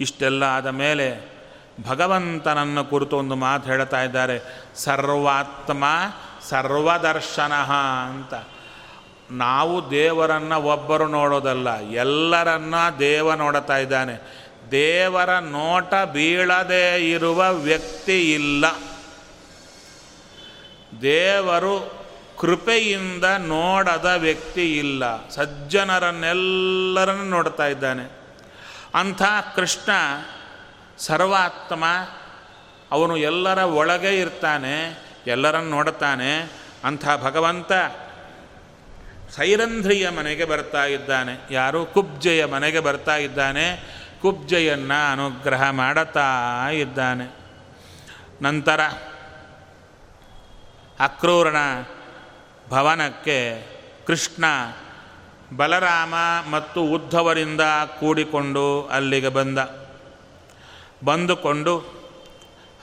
ಇಷ್ಟೆಲ್ಲ ಆದ ಮೇಲೆ ಭಗವಂತನನ್ನು ಕುರಿತು ಒಂದು ಮಾತು ಹೇಳ್ತಾ ಇದ್ದಾರೆ, ಸರ್ವಾತ್ಮ ಸರ್ವದರ್ಶನ ಅಂತ. ನಾವು ದೇವರನ್ನು ಒಬ್ಬರು ನೋಡೋದಲ್ಲ, ಎಲ್ಲರನ್ನ ದೇವ ನೋಡ್ತಾ ಇದ್ದಾನೆ. ದೇವರ ನೋಟ ಬೀಳದೇ ಇರುವ ವ್ಯಕ್ತಿ ಇಲ್ಲ. ದೇವರು ಕೃಪೆಯಿಂದ ನೋಡದ ವ್ಯಕ್ತಿ ಇಲ್ಲ. ಸಜ್ಜನರನ್ನೆಲ್ಲರನ್ನು ನೋಡ್ತಾ ಇದ್ದಾನೆ. ಅಂಥ ಕೃಷ್ಣ ಸರ್ವಾತ್ಮ ಅವನು ಎಲ್ಲರ ಒಳಗೆ ಇರ್ತಾನೆ, ಎಲ್ಲರನ್ನು ನೋಡುತ್ತಾನೆ, ಅಂಥ ಭಗವಂತ ಸೈರಂಧ್ರಿಯ ಮನೆಗೆ ಬರ್ತಾ ಇದ್ದಾನೆ. ಯಾರು? ಕುಬ್ಜೆಯ ಮನೆಗೆ ಬರ್ತಾ ಇದ್ದಾನೆ. ಕುಬ್ಜೆಯನ್ನು ಅನುಗ್ರಹ ಮಾಡುತ್ತಾ ಇದ್ದಾನೆ. ನಂತರ ಅಕ್ರೂರನ ಭವನಕ್ಕೆ ಕೃಷ್ಣ, ಬಲರಾಮ ಮತ್ತು ಉದ್ಧವರಿಂದ ಕೂಡಿಕೊಂಡು ಅಲ್ಲಿಗೆ ಬಂದ. ಬಂದುಕೊಂಡು,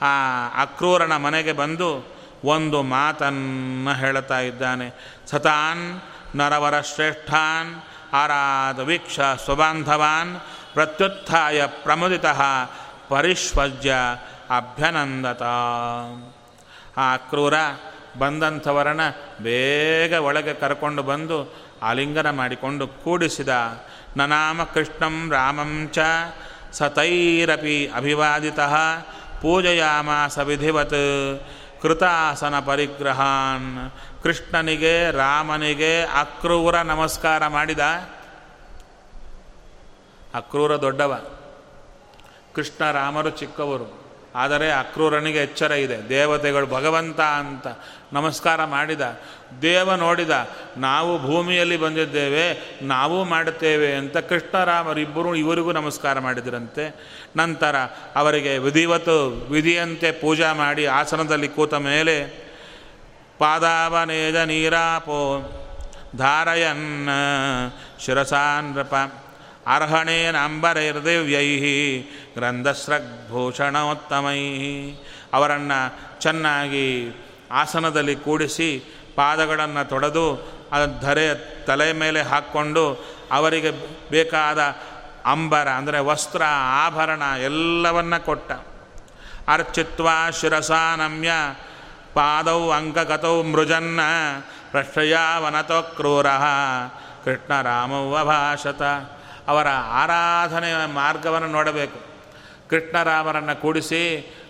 ಆ ಅಕ್ರೂರನ ಮನೆಗೆ ಬಂದು ಒಂದು ಮಾತನ್ನು ಹೇಳುತ್ತಾ ಇದ್ದಾನೆ. ಸತಾನ್, ನರವರ ಶ್ರೇಷ್ಠಾನ್, ಆರಾಧ ವೀಕ್ಷ ಸ್ವಬಾಂಧವಾನ್ ಪ್ರತ್ಯುತ್ಥಾಯ ಪ್ರಮುದಿತ, ಪರಿಶ್ವಜ್ಯ ಅಭ್ಯನಂದತ. ಆ ಅಕ್ರೂರ ಬಂದಂಥವರನ್ನ ಬೇಗ ಒಳಗೆ ಕರ್ಕೊಂಡು ಬಂದು ಆಲಿಂಗನ ಮಾಡಿಕೊಂಡು ಕೂಡಿಸಿದ, ನನಾಮ ಕೃಷ್ಣಂ ರಾಮಂ ಚ ಸತೈರಪಿ ಅಭಿವಾದಿತಃ ಪೂಜಯಾಮ ವಿಧಿವತ್ ಕೃತಾಸನ ಪರಿಗ್ರಹಾನ್ ಕೃಷ್ಣನಿಗೆ ರಾಮನಿಗೆ ಅಕ್ರೂರ ನಮಸ್ಕಾರ ಮಾಡಿದ? ಅಕ್ರೂರ ದೊಡ್ಡವ. ಕೃಷ್ಣ ರಾಮರು ಚಿಕ್ಕವರು. ಆದರೆ ಅಕ್ರೂರನಿಗೆ ಎಚ್ಚರ ಇದೆ. ದೇವತೆಗಳು ಭಗವಂತ ಅಂತ ನಮಸ್ಕಾರ ಮಾಡಿದ. ದೇವ ನೋಡಿದ, ನಾವು ಭೂಮಿಯಲ್ಲಿ ಬಂದಿದ್ದೇವೆ, ನಾವು ಮಾಡುತ್ತೇವೆ ಅಂತ ಕೃಷ್ಣರಾಮರಿಬ್ಬರು ಇವರಿಗೂ ನಮಸ್ಕಾರ ಮಾಡಿದರಂತೆ. ನಂತರ ಅವರಿಗೆ ವಿಧಿವತ್ತು, ವಿಧಿಯಂತೆ ಪೂಜಾ ಮಾಡಿ ಆಸನದಲ್ಲಿ ಕೂತ ಮೇಲೆ, ಪಾದಾವನೇದ ನೀರಾಪೋ, ಧಾರಯನ್ನ ಶಿರಸಾನ್ರಪ ಅರ್ಹಣೇನಾಂಬರೈರ್ದಿವ್ಯೈ ಗ್ರಂಥಸ್ರಗ್ಭೂಷಣೋತ್ತಮೈ ಅವರನ್ನು ಚೆನ್ನಾಗಿ ಆಸನದಲ್ಲಿ ಕೂಡಿಸಿ ಪಾದಗಳನ್ನು ತೊಡೆದು ಅದು ಧರೆ ತಲೆ ಮೇಲೆ ಹಾಕ್ಕೊಂಡು ಅವರಿಗೆ ಬೇಕಾದ ಅಂಬರ, ಅಂದರೆ ವಸ್ತ್ರ, ಆಭರಣ ಎಲ್ಲವನ್ನ ಕೊಟ್ಟ. ಅರ್ಚಿತ್ವ ಶಿರಸಾನಮ್ಯ ಪಾದೌ ಅಂಕಗತೌ ಮೃಜನ್ನ, ಪ್ರಶ್ರಯಾವನತೋ ಕ್ರೂರ ಕೃಷ್ಣರಾಮವ್ವ ಭಾಷತ ಅವರ ಆರಾಧನೆಯ ಮಾರ್ಗವನ್ನು ನೋಡಬೇಕು. ಕೃಷ್ಣರಾಮರನ್ನು ಕೂಡಿಸಿ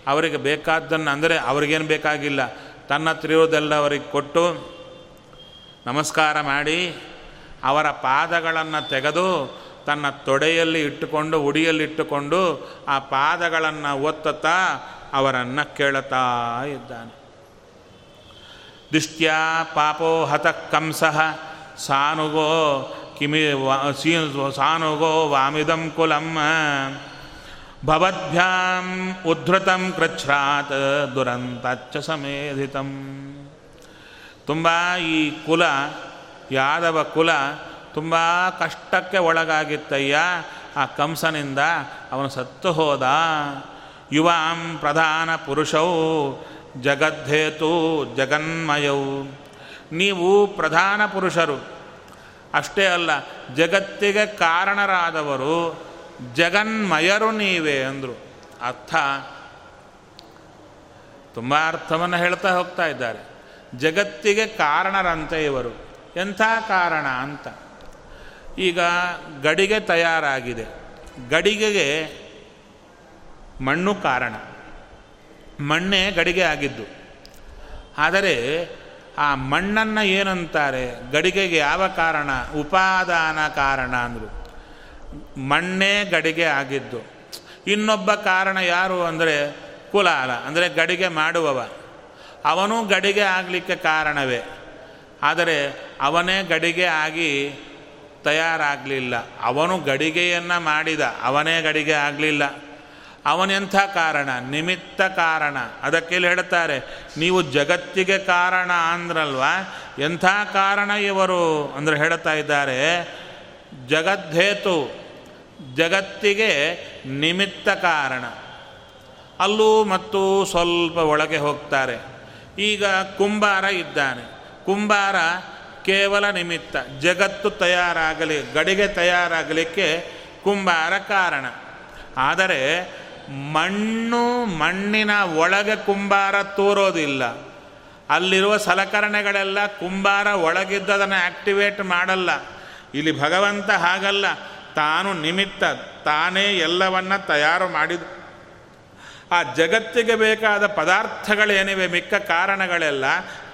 ಅವರಿಗೆ ಬೇಕಾದ್ದನ್ನು, ಅಂದರೆ ಅವ್ರಿಗೇನು ಬೇಕಾಗಿಲ್ಲ, ತನ್ನ ತ್ರಿಯೋದೆಲ್ಲ ಅವರಿಗೆ ಕೊಟ್ಟು ನಮಸ್ಕಾರ ಮಾಡಿ, ಅವರ ಪಾದಗಳನ್ನು ತೆಗೆದು ತನ್ನ ತೊಡೆಯಲ್ಲಿ ಇಟ್ಟುಕೊಂಡು ಉಡಿಯಲ್ಲಿಟ್ಟುಕೊಂಡು ಆ ಪಾದಗಳನ್ನು ಒತ್ತುತ್ತಾ ಅವರನ್ನು ಕೇಳುತ್ತಾ ಇದ್ದಾನೆ. ದಿಷ್ಟ್ಯಾ ಪಾಪೋ ಹತ ಕಂಸಃ, ಸಾನುಗೋ ಕಿಮಿ ಸೀ ಸಾನುಗೋ ವಾಮಿದಂ ಕುಲಂ ಭವದ್ಭ್ಯಾಂ ಉದ್ಧೃತಂ ಕೃಚ್ಛ್ರಾತ್ ದುರಂತಚ್ಚ ಸಮೇಧಿತಂ. ತುಂಬ ಈ ಕುಲ, ಯಾದವ ಕುಲ ತುಂಬ ಕಷ್ಟಕ್ಕೆ ಒಳಗಾಗಿತ್ತಯ್ಯ. ಆ ಕಂಸನಿಂದ ಅವನು ಸತ್ತು ಹೋದ. ಯುವಾಂ ಪ್ರಧಾನ ಪುರುಷೌ, ಜಗದ್ಧೇತು ಜಗನ್ಮಯೌ. ನೀವು ಪ್ರಧಾನ ಪುರುಷರು ಅಷ್ಟೇ ಅಲ್ಲ, ಜಗತ್ತಿಗೆ ಕಾರಣರಾದವರು ಜಗನ್ಮಯರು ನೀವೇ ಅಂದರು. ಅರ್ಥ? ತುಂಬ ಅರ್ಥವನ್ನು ಹೇಳ್ತಾ ಹೋಗ್ತಾ ಇದ್ದಾರೆ. ಜಗತ್ತಿಗೆ ಕಾರಣರಂತೆ ಇವರು. ಎಂಥ ಕಾರಣ ಅಂತ? ಈಗ ಗಡಿಗೆ ತಯಾರಾಗಿದೆ. ಗಡಿಗೆಗೆ ಮಣ್ಣು ಕಾರಣ. ಮಣ್ಣೇ ಗಡಿಗೆ ಆಗಿದ್ದು. ಆದರೆ ಆ ಮಣ್ಣನ್ನು ಏನಂತಾರೆ? ಗಡಿಗೆಗೆ ಯಾವ ಕಾರಣ? ಉಪಾದಾನ ಕಾರಣ ಅಂದರು. ಮಣ್ಣೇ ಗಡಿಗೆ ಆಗಿದ್ದು. ಇನ್ನೊಬ್ಬ ಕಾರಣ ಯಾರು ಅಂದರೆ ಕುಲಾಲ, ಅಂದರೆ ಗಡಿಗೆ ಮಾಡುವವ. ಅವನು ಗಡಿಗೆ ಆಗಲಿಕ್ಕೆ ಕಾರಣವೇ. ಆದರೆ ಅವನೇ ಗಡಿಗೆ ಆಗಿ ತಯಾರಾಗಲಿಲ್ಲ. ಅವನು ಗಡಿಗೆಯನ್ನು ಮಾಡಿದ, ಅವನೇ ಗಡಿಗೆ ಆಗಲಿಲ್ಲ. ಅವನೆಂಥ ಕಾರಣ? ನಿಮಿತ್ತ ಕಾರಣ. ಅದಕ್ಕೆ ಇಲ್ಲಿ ಹೇಳ್ತಾರೆ, ನೀವು ಜಗತ್ತಿಗೆ ಕಾರಣ ಅಂದ್ರಲ್ವಾ? ಎಂಥ ಕಾರಣ ಇವರು? ಅಂದರೆ ಹೇಳ್ತಾ ಇದ್ದಾರೆ ಜಗದ್ಧೇತು ಜಗತ್ತಿಗೆ ನಿಮಿತ್ತ ಕಾರಣ. ಅಲ್ಲೂ ಮತ್ತು ಸ್ವಲ್ಪ ಒಳಗೆ ಹೋಗ್ತಾರೆ. ಈಗ ಕುಂಬಾರ ಇದ್ದಾನೆ. ಕುಂಬಾರ ಕೇವಲ ನಿಮಿತ್ತ, ಜಗತ್ತು ತಯಾರಾಗಲಿ, ಗಡಿಗೆ ತಯಾರಾಗಲಿಕ್ಕೆ ಕುಂಬಾರ ಕಾರಣ. ಆದರೆ ಮಣ್ಣು ಮಣ್ಣಿನ ಒಳಗೆ ಕುಂಬಾರ ತೋರೋದಿಲ್ಲ. ಅಲ್ಲಿರುವ ಸಲಕರಣೆಗಳೆಲ್ಲ ಕುಂಬಾರ ಒಳಗಿದ್ದದನ್ನು ಆಕ್ಟಿವೇಟ್ ಮಾಡಲ್ಲ. ಇಲ್ಲಿ ಭಗವಂತ ಹಾಗಲ್ಲ. ತಾನು ನಿಮಿತ್ತ ತಾನೇ ಎಲ್ಲವನ್ನ ತಯಾರು ಮಾಡಿದ. ಆ ಜಗತ್ತಿಗೆ ಬೇಕಾದ ಪದಾರ್ಥಗಳೇನಿವೆ, ಮಿಕ್ಕ ಕಾರಣಗಳೆಲ್ಲ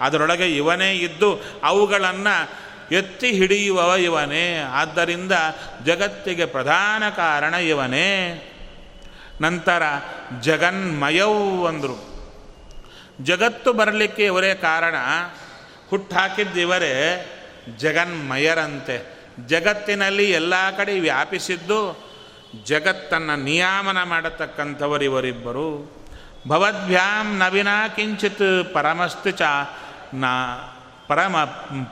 ಅದರೊಳಗೆ ಇವನೇ ಇದ್ದು ಅವುಗಳನ್ನು ಎತ್ತಿ ಹಿಡಿಯುವವ ಇವನೇ. ಆದ್ದರಿಂದ ಜಗತ್ತಿಗೆ ಪ್ರಧಾನ ಕಾರಣ ಇವನೇ. ನಂತರ ಜಗನ್ಮಯೌ ಅಂದರು. ಜಗತ್ತು ಬರಲಿಕ್ಕೆ ಇವರೇ ಕಾರಣ ಹುಟ್ಟಾಕಿದ್ದಿವರೇ ಜಗನ್ಮಯರಂತೆ. ಜಗತ್ತಿನಲ್ಲಿ ಎಲ್ಲ ಕಡೆ ವ್ಯಾಪಿಸಿದ್ದು ಜಗತ್ತನ್ನು ನಿಯಾಮನ ಮಾಡತಕ್ಕಂಥವರು ಇವರಿಬ್ಬರು. ಭವದ್ಭ್ಯಾಂ ನವಿನ ಕಿಂಚಿತ್ ಪರಮಸ್ತಿ ಚ ನಾ ಪರಮ,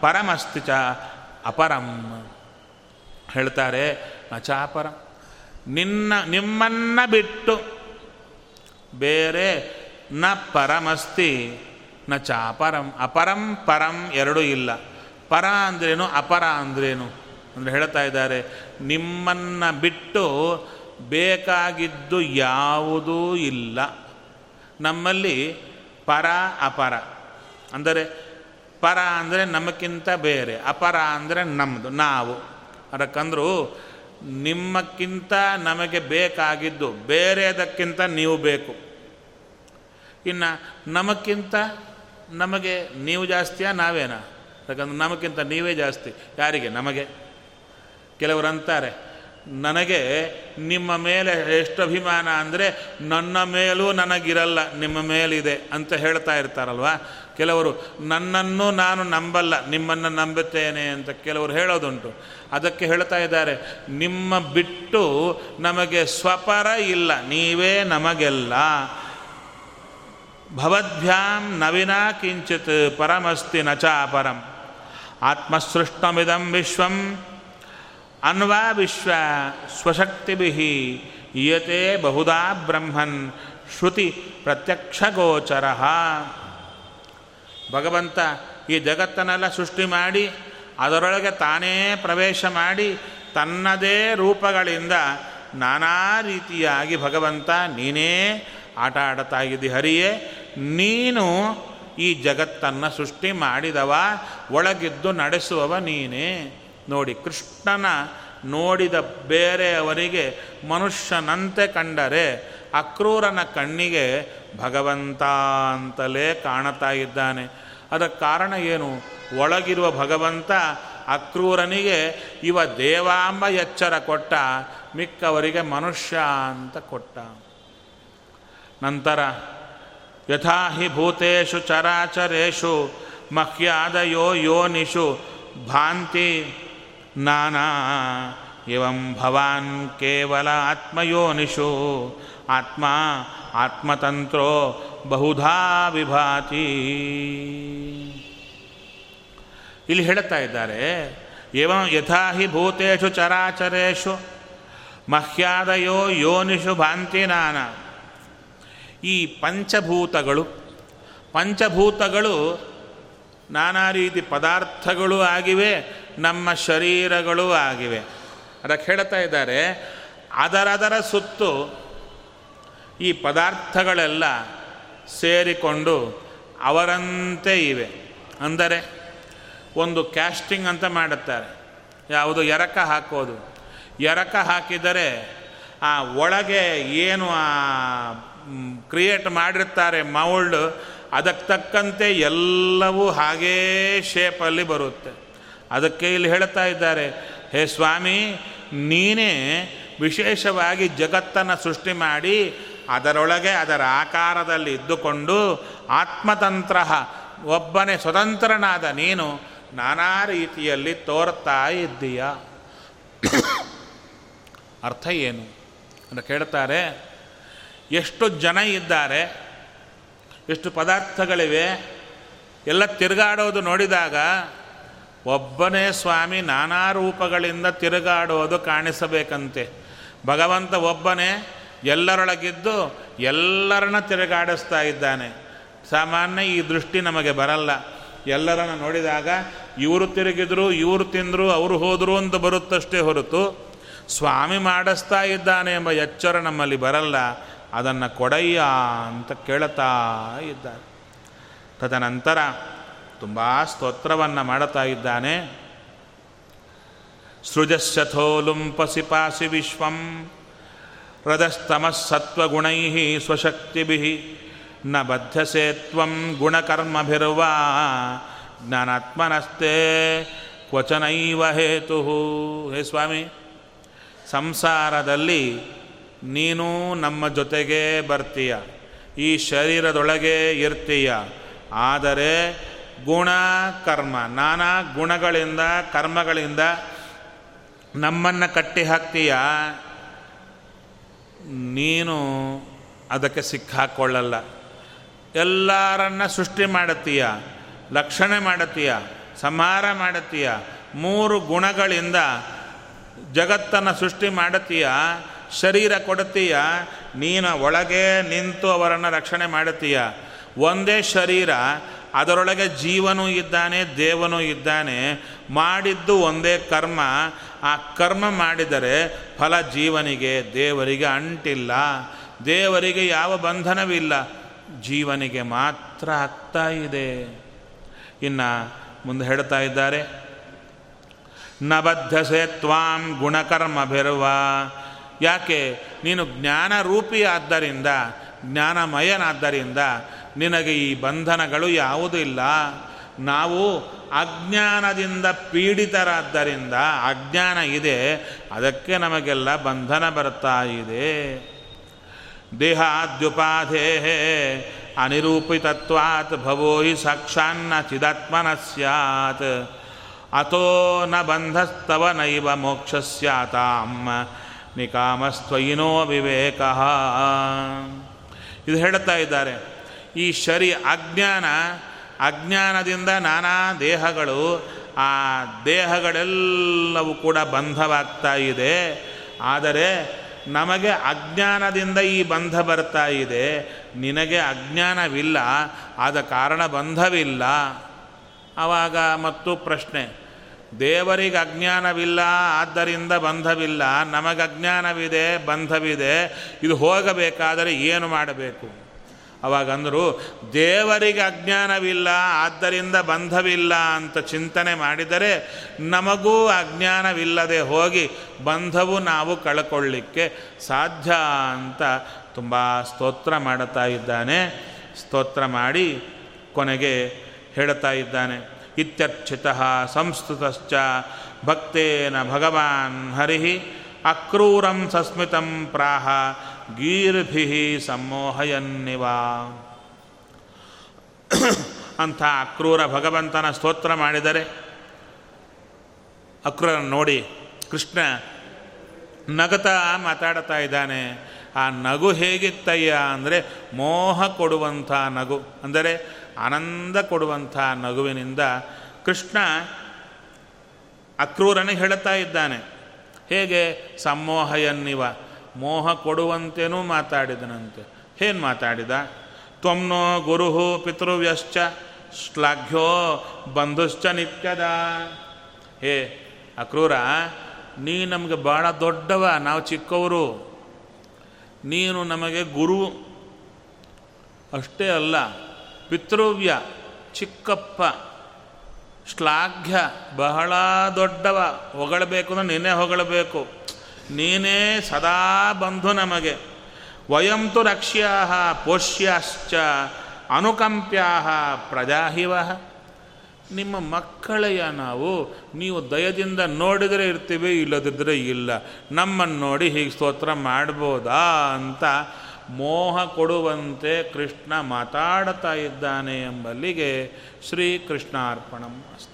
ಪರಮಸ್ತಿ ಚ ಅಪರಂ. ಹೇಳ್ತಾರೆ ನಚಾಪರಂ ನಿನ್ನ ನಿಮ್ಮನ್ನ ಬಿಟ್ಟು ಬೇರೆ ನ ಪರಮಸ್ತಿ, ನ ಚಾಪರಂ, ಅಪರಂ ಪರಂ ಎರಡೂ ಇಲ್ಲ. ಪರ ಅಂದ್ರೇನು, ಅಪರ ಅಂದ್ರೇನು? ಅಂದರೆ ಹೇಳ್ತಾ ಇದ್ದಾರೆ, ನಿಮ್ಮನ್ನು ಬಿಟ್ಟು ಬೇಕಾಗಿದ್ದು ಯಾವುದೂ ಇಲ್ಲ. ನಮ್ಮಲ್ಲಿ ಪರ, ಅಪರ. ಅಂದರೆ ಪರ ಅಂದರೆ ನಮಗಿಂತ ಬೇರೆ, ಅಪರ ಅಂದರೆ ನಮ್ಮದು ನಾವು. ಅದಕ್ಕಂದ್ರು ನಿಮ್ಮಕ್ಕಿಂತ ನಮಗೆ ಬೇಕಾಗಿದ್ದು, ಬೇರೆದಕ್ಕಿಂತ ನೀವು ಬೇಕು. ಇನ್ನು ನಮಕ್ಕಿಂತ ನಮಗೆ ನೀವು ಜಾಸ್ತಿಯಾ, ನಾವೇನಾ? ಯಾಕಂದ್ರೆ ನಮಗಿಂತ ನೀವೇ ಜಾಸ್ತಿ, ಯಾರಿಗೆ? ನಮಗೆ. ಕೆಲವರು ಅಂತಾರೆ, ನನಗೆ ನಿಮ್ಮ ಮೇಲೆ ಎಷ್ಟು ಅಭಿಮಾನ ಅಂದರೆ ನನ್ನ ಮೇಲೂ ನನಗಿರಲ್ಲ, ನಿಮ್ಮ ಮೇಲಿದೆ ಅಂತ ಹೇಳ್ತಾ ಇರ್ತಾರಲ್ವ? ಕೆಲವರು, ನನ್ನನ್ನು ನಾನು ನಂಬಲ್ಲ, ನಿಮ್ಮನ್ನು ನಂಬುತ್ತೇನೆ ಅಂತ ಕೆಲವರು ಹೇಳೋದುಂಟು. ಅದಕ್ಕೆ ಹೇಳ್ತಾ ಇದ್ದಾರೆ, ನಿಮ್ಮ ಬಿಟ್ಟು ನಮಗೆ ಸ್ವಪರ ಇಲ್ಲ, ನೀವೇ ನಮಗೆಲ್ಲ. ಭವದ್ಭ್ಯಾಂ ನವಿನ ಕಿಂಚಿತ್ ಪರಮಸ್ತಿ ನಚಾಪರಂ ಚಾಪರಂ ಆತ್ಮಸೃಷ್ಟಮಿದಂ ವಿಶ್ವಂ ಅನ್ವಾ ವಿಶ್ವ ಸ್ವಶಕ್ತಿಭಿ ಯತೆ ಬಹುಧಾ ಬ್ರಹ್ಮನ್ ಶ್ರುತಿ ಪ್ರತ್ಯಕ್ಷಗೋಚರ. ಭಗವಂತ ಈ ಜಗತ್ತನ್ನೆಲ್ಲ ಸೃಷ್ಟಿ ಮಾಡಿ, ಅದರೊಳಗೆ ತಾನೇ ಪ್ರವೇಶ ಮಾಡಿ, ತನ್ನದೇ ರೂಪಗಳಿಂದ ನಾನಾ ರೀತಿಯಾಗಿ ಭಗವಂತ, ನೀನೇ ಆಟ ಆಡ್ತಾ ಇದ್ದಿ ಹರಿಯೇ, ನೀನು ಈ ಜಗತ್ತನ್ನು ಸೃಷ್ಟಿ ಮಾಡಿದವ, ಒಳಗಿದ್ದು ನಡೆಸುವವ ನೀನೇ. ನೋಡಿ, ಕೃಷ್ಣನ ನೋಡಿದ ಬೇರೆಯವರಿಗೆ ಮನುಷ್ಯನಂತೆ ಕಂಡರೆ, ಅಕ್ರೂರನ ಕಣ್ಣಿಗೆ ಭಗವಂತ ಅಂತಲೇ ಕಾಣುತ್ತಾ ಇದ್ದಾನೆ. ಅದಕ್ಕೆ ಕಾರಣ ಏನು? ಒಳಗಿರುವ ಭಗವಂತ ಅಕ್ರೂರನಿಗೆ ಇವ ದೇವಾಂಬ ಎಚ್ಚರ ಕೊಟ್ಟ, ಮಿಕ್ಕವರಿಗೆ ಮನುಷ್ಯ ಅಂತ ಕೊಟ್ಟ. ನಂತರ, ಯಥಾ ಹಿ ಭೂತೇಷು ಚರಾಚರೇಷು ಮಹ್ಯಾದಯೋ ಯೋನಿಷು ಭಾಂತಿ ನಾನಾ, ಇವಂ ಭವಾನ್ ಕೇವಲ ಆತ್ಮಯೋನಿಷು ಆತ್ಮ, ಆತ್ಮತಂತ್ರೋ ಬಹುಧಾ ವಿಭಾತಿ. ಇಲ್ಲಿ ಹೇಳ್ತಾ ಇದ್ದಾರೆ ಏವಂ ಯಥಾ ಹಿ ಭೂತೇಷು ಚರಾಚರೇಷು ಮಹ್ಯಾದಯೋ ಯೋನಿಷು ಭಾಂತಿ ನಾನಾ. ಈ ಪಂಚಭೂತಗಳು ಪಂಚಭೂತಗಳು ನಾನಾ ರೀತಿ ಪದಾರ್ಥಗಳು ಆಗಿವೆ, ನಮ್ಮ ಶರೀರಗಳು ಆಗಿವೆ. ಅದಕ್ಕೆ ಹೇಳ್ತಾ ಇದ್ದಾರೆ, ಅದರದರ ಸುತ್ತು ಈ ಪದಾರ್ಥಗಳೆಲ್ಲ ಸೇರಿಕೊಂಡು ಅವರಂತೆ ಇವೆ. ಅಂದರೆ ಒಂದು ಕ್ಯಾಸ್ಟಿಂಗ್ ಅಂತ ಮಾಡುತ್ತಾರೆ. ಯಾವುದು? ಎರಕ ಹಾಕೋದು. ಎರಕ ಹಾಕಿದರೆ ಆ ಒಳಗೆ ಏನು ಆ ಕ್ರಿಯೇಟ್ ಮಾಡಿರ್ತಾರೆ ಮೌಲ್ಡ್ ಅದಕ್ಕೆ ತಕ್ಕಂತೆ ಎಲ್ಲವೂ ಹಾಗೇ ಶೇಪಲ್ಲಿ ಬರುತ್ತೆ. ಅದಕ್ಕೆ ಇಲ್ಲಿ ಹೇಳ್ತಾ ಇದ್ದಾರೆ, ಹೇ ಸ್ವಾಮಿ, ನೀನೇ ವಿಶೇಷವಾಗಿ ಜಗತ್ತನ್ನು ಸೃಷ್ಟಿ ಮಾಡಿ ಅದರೊಳಗೆ ಅದರ ಆಕಾರದಲ್ಲಿ ಇದ್ದುಕೊಂಡು ಆತ್ಮತಂತ್ರ ಒಬ್ಬನೇ ಸ್ವತಂತ್ರನಾದ ನೀನು ನಾನಾ ರೀತಿಯಲ್ಲಿ ತೋರ್ತಾ ಇದ್ದೀಯ? ಅರ್ಥ ಏನು? ಅಂತ ಕೇಳ್ತಾರೆ ಎಷ್ಟು ಜನ ಇದ್ದಾರೆ? ಎಷ್ಟು ಪದಾರ್ಥಗಳಿವೆ? ಎಲ್ಲ ತಿರುಗಾಡೋದು ನೋಡಿದಾಗ ಒಬ್ಬನೇ ಸ್ವಾಮಿ ನಾನಾ ರೂಪಗಳಿಂದ ತಿರುಗಾಡೋದು ಕಾಣಿಸಬೇಕಂತೆ. ಭಗವಂತ ಒಬ್ಬನೇ ಎಲ್ಲರೊಳಗಿದ್ದು ಎಲ್ಲರನ್ನ ತಿರುಗಾಡಿಸ್ತಾ ಇದ್ದಾನೆ. ಸಾಮಾನ್ಯ ಈ ದೃಷ್ಟಿ ನಮಗೆ ಬರಲ್ಲ. ಎಲ್ಲರನ್ನ ನೋಡಿದಾಗ ಇವರು ತಿರುಗಿದ್ರು, ಇವರು ತಿಂದರು, ಅವರು ಹೋದರು ಅಂತ ಬರುತ್ತಷ್ಟೇ ಹೊರತು ಸ್ವಾಮಿ ಮಾಡಿಸ್ತಾ ಇದ್ದಾನೆ ಎಂಬ ಎಚ್ಚರ ನಮ್ಮಲ್ಲಿ ಬರಲ್ಲ. ಅದನ್ನು ಕೊಡಯ್ಯ ಅಂತ ಕೇಳುತ್ತಾ ಇದ್ದಾರೆ. ತದನಂತರ ತುಂಬ ಸ್ತೋತ್ರವನ್ನು ಮಾಡುತ್ತಾ ಇದ್ದಾನೆ. ಸೃಜಶ್ಚಥೋ ಲುಂಪಸಿ ಪಾಸಿ ವಿಶ್ವಂ. ರಜಸ್ತಮಸ್ಸತ್ವಗುಣೈ ಸ್ವಶಕ್ತಿಭಿ ನ ಬದ್ಧಸೆ ತ್ವಂ ಗುಣಕರ್ಮಭಿರ್ವಾ ಜ್ಞಾನಾತ್ಮನಸ್ತೆ ಕ್ವಚನೈವ ಹೇತು. ಹೇ ಸ್ವಾಮಿ, ಸಂಸಾರದಲ್ಲಿ ನೀನು ನಮ್ಮ ಜೊತೆಗೆ ಬರ್ತೀಯ, ಈ ಶರೀರದೊಳಗೆ ಇರ್ತೀಯ. ಆದರೆ ಗುಣ ಕರ್ಮ ನಾನಾ ಗುಣಗಳಿಂದ, ಕರ್ಮಗಳಿಂದ ನಮ್ಮನ್ನು ಕಟ್ಟಿ ಹಾಕ್ತೀಯ ನೀನು ಅದಕ್ಕೆ ಸಿಕ್ಕಾಕೊಳ್ಳಲ್ಲ. ಎಲ್ಲರನ್ನ ಸೃಷ್ಟಿ ಮಾಡುತ್ತೀಯ ಲಕ್ಷಣೆ ಮಾಡುತ್ತೀಯ ಸಂಹಾರ ಮಾಡುತ್ತೀಯ ಮೂರು ಗುಣಗಳಿಂದ ಜಗತ್ತನ್ನು ಸೃಷ್ಟಿ ಮಾಡುತ್ತೀಯ ಶರೀರ ಕೊಡುತ್ತೀಯ ನೀನ ಒಳಗೆ ನಿಂತು ಅವರನ್ನು ರಕ್ಷಣೆ ಮಾಡುತ್ತೀಯ ಒಂದೇ ಶರೀರ, ಅದರೊಳಗೆ ಜೀವನೂ ಇದ್ದಾನೆ, ದೇವನೂ ಇದ್ದಾನೆ ಮಾಡಿದ್ದು ಒಂದೇ ಕರ್ಮ. ಆ ಕರ್ಮ ಮಾಡಿದರೆ ಫಲ ಜೀವನಿಗೆ, ದೇವರಿಗೆ ಅಂಟಿಲ್ಲ. ದೇವರಿಗೆ ಯಾವ ಬಂಧನವಿಲ್ಲ. ಜೀವನಿಗೆ ಮಾತ್ರ ಆಗ್ತಾ ಇದೆ. ಇನ್ನು ಮುಂದೆ ಹೇಳ್ತಾ ಇದ್ದಾರೆ. ನ ಬದ್ಧಸೆ ತ್ವಾಂ ಬೆರುವ ಯಾಕೆ? ನೀನು ಜ್ಞಾನರೂಪಿ ಆದ್ದರಿಂದ ಜ್ಞಾನಮಯನಾದ್ದರಿಂದ ನಿನಗೆ ಈ ಬಂಧನಗಳು ಯಾವುದೂ ಇಲ್ಲ. ನಾವು ಅಜ್ಞಾನದಿಂದ ಪೀಡಿತರಾದ್ದರಿಂದ ಅಜ್ಞಾನ ಇದೆ, ಅದಕ್ಕೆ ನಮಗೆಲ್ಲ ಬಂಧನ ಬರ್ತಾ ಇದೆ. ದೇಹಾದ್ಯುಪಾಧೇ ಅನಿರೂಪಿತತ್ವಾತ್ ಭವೋ ಹಿ ಸಾಕ್ಷಾನ್ನ ಚಿದಾತ್ಮನ ಸ್ಯಾತ್ ಅತೋ ನ ಬಂಧಸ್ತವ ನೈವ ಸ್ಯಾತಾಮ್ಮ ನಿಕಾಮಸ್ತ್ವಯಿನೋ ವಿವೇಕ. ಇದು ಹೇಳ್ತಾ ಇದ್ದಾರೆ, ಈ ಶರೀ ಅಜ್ಞಾನ ಅಜ್ಞಾನದಿಂದ ನಾನಾ ದೇಹಗಳು, ಆ ದೇಹಗಳೆಲ್ಲವೂ ಕೂಡ ಬಂಧವಾಗ್ತಾ ಇದೆ. ಆದರೆ ನಮಗೆ ಅಜ್ಞಾನದಿಂದ ಈ ಬಂಧ ಬರ್ತಾ ಇದೆ. ನಿನಗೆ ಅಜ್ಞಾನವಿಲ್ಲ, ಆದ ಕಾರಣ ಬಂಧವಿಲ್ಲ. ಆವಾಗ ಮತ್ತು ಪ್ರಶ್ನೆ, ದೇವರಿಗೆ ಅಜ್ಞಾನವಿಲ್ಲ, ಆದ್ದರಿಂದ ಬಂಧವಿಲ್ಲ. ನಮಗೆ ಅಜ್ಞಾನವಿದೆ ಬಂಧವಿದೆ. ಇದು ಹೋಗಬೇಕಾದರೆ ಏನು ಮಾಡಬೇಕು? ಅವಾಗಂದರು, ದೇವರಿಗೆ ಅಜ್ಞಾನವಿಲ್ಲ, ಆದ್ದರಿಂದ ಬಂಧವಿಲ್ಲ ಅಂತ ಚಿಂತನೆ ಮಾಡಿದರೆ ನಮಗೂ ಅಜ್ಞಾನವಿಲ್ಲದೆ ಹೋಗಿ ಬಂಧವು ನಾವು ಕಳ್ಕೊಳ್ಳಿಕ್ಕೆ ಸಾಧ್ಯ ಅಂತ ತುಂಬ ಸ್ತೋತ್ರ ಮಾಡುತ್ತಾ ಇದ್ದಾನೆ. ಸ್ತೋತ್ರ ಮಾಡಿ ಕೊನೆಗೆ ಹೇಳುತ್ತಾ ಇದ್ದಾನೆ. ಇತ್ಯರ್ಚಿತ ಸಂಸ್ಕೃತಶ್ಚ ಭಕ್ತೇನ ಭಗವಾನ್ ಹರಿ ಅಕ್ರೂರಂ ಸಸ್ಮಿತಂ ಪ್ರಾಹ ಗೀರ್ಭಿ ಸಮ್ಮೋಹಯನ್ನಿವ. ಅಂಥ ಅಕ್ರೂರ ಭಗವಂತನ ಸ್ತೋತ್ರ ಮಾಡಿದರೆ ಅಕ್ರೂರನ್ನು ನೋಡಿ ಕೃಷ್ಣ ನಗತಾ ಮಾತಾಡ್ತಾ ಇದ್ದಾನೆ. ಆ ನಗು ಹೇಗಿತ್ತಯ್ಯ ಅಂದರೆ ಮೋಹ ಕೊಡುವಂಥ ನಗು, ಅಂದರೆ ಆನಂದ ಕೊಡುವಂಥ ನಗುವಿನಿಂದ ಕೃಷ್ಣ ಅಕ್ರೂರನೇ ಹೇಳುತ್ತಾ ಇದ್ದಾನೆ. ಹೇಗೆ? ಸಮ್ಮೋಹಯನ್ನಿವ. ಮೋಹ ಕೊಡುವಂತೆನೂ ಮಾತಾಡಿದನಂತೆ. ಏನು ಮಾತಾಡಿದ? ತ್ವಮ್ನೋ ಗುರು ಪಿತೃವ್ಯಶ್ಚ ಶ್ಲಾಘ್ಯೋ ಬಂಧುಶ್ಚ ನಿತ್ಯದ. ಹೇ ಅಕ್ರೂರ, ನೀ ನಮಗೆ ಭಾಳ ದೊಡ್ಡವ, ನಾವು ಚಿಕ್ಕವರು. ನೀನು ನಮಗೆ ಗುರು. ಅಷ್ಟೇ ಅಲ್ಲ, ಪಿತೃವ್ಯ, ಚಿಕ್ಕಪ್ಪ, ಶ್ಲಾಘ್ಯ ಬಹಳ ದೊಡ್ಡವ. ಹೊಗಳಬೇಕು ಅಂದ್ರೆ ನಿನ್ನೆ ಹೊಗಳಬೇಕು. ನೀನೇ ಸದಾ ಬಂಧು ನಮಗೆ. ವಯಂತು ರಕ್ಷ್ಯಾ ಪೋಷ್ಯಾಶ್ಚ ಅನುಕಂಪ್ಯಾ ಪ್ರಜಾಹಿವ. ನಿಮ್ಮ ಮಕ್ಕಳೆಯ ನಾವು, ನೀವು ದಯದಿಂದ ನೋಡಿದರೆ ಇರ್ತೀವಿ ಇಲ್ಲದಿದ್ದರೆ ಇಲ್ಲ. ನಮ್ಮನ್ನು ನೋಡಿ ಹೀಗೆ ಸ್ತೋತ್ರ ಮಾಡ್ಬೋದಾ ಅಂತ ಮೋಹ ಕೊಡುವಂತೆ ಕೃಷ್ಣ ಮಾತಾಡ್ತಾ ಇದ್ದಾನೆ ಎಂಬಲ್ಲಿಗೆ ಶ್ರೀಕೃಷ್ಣಾರ್ಪಣಂ ಅಸ್ತು.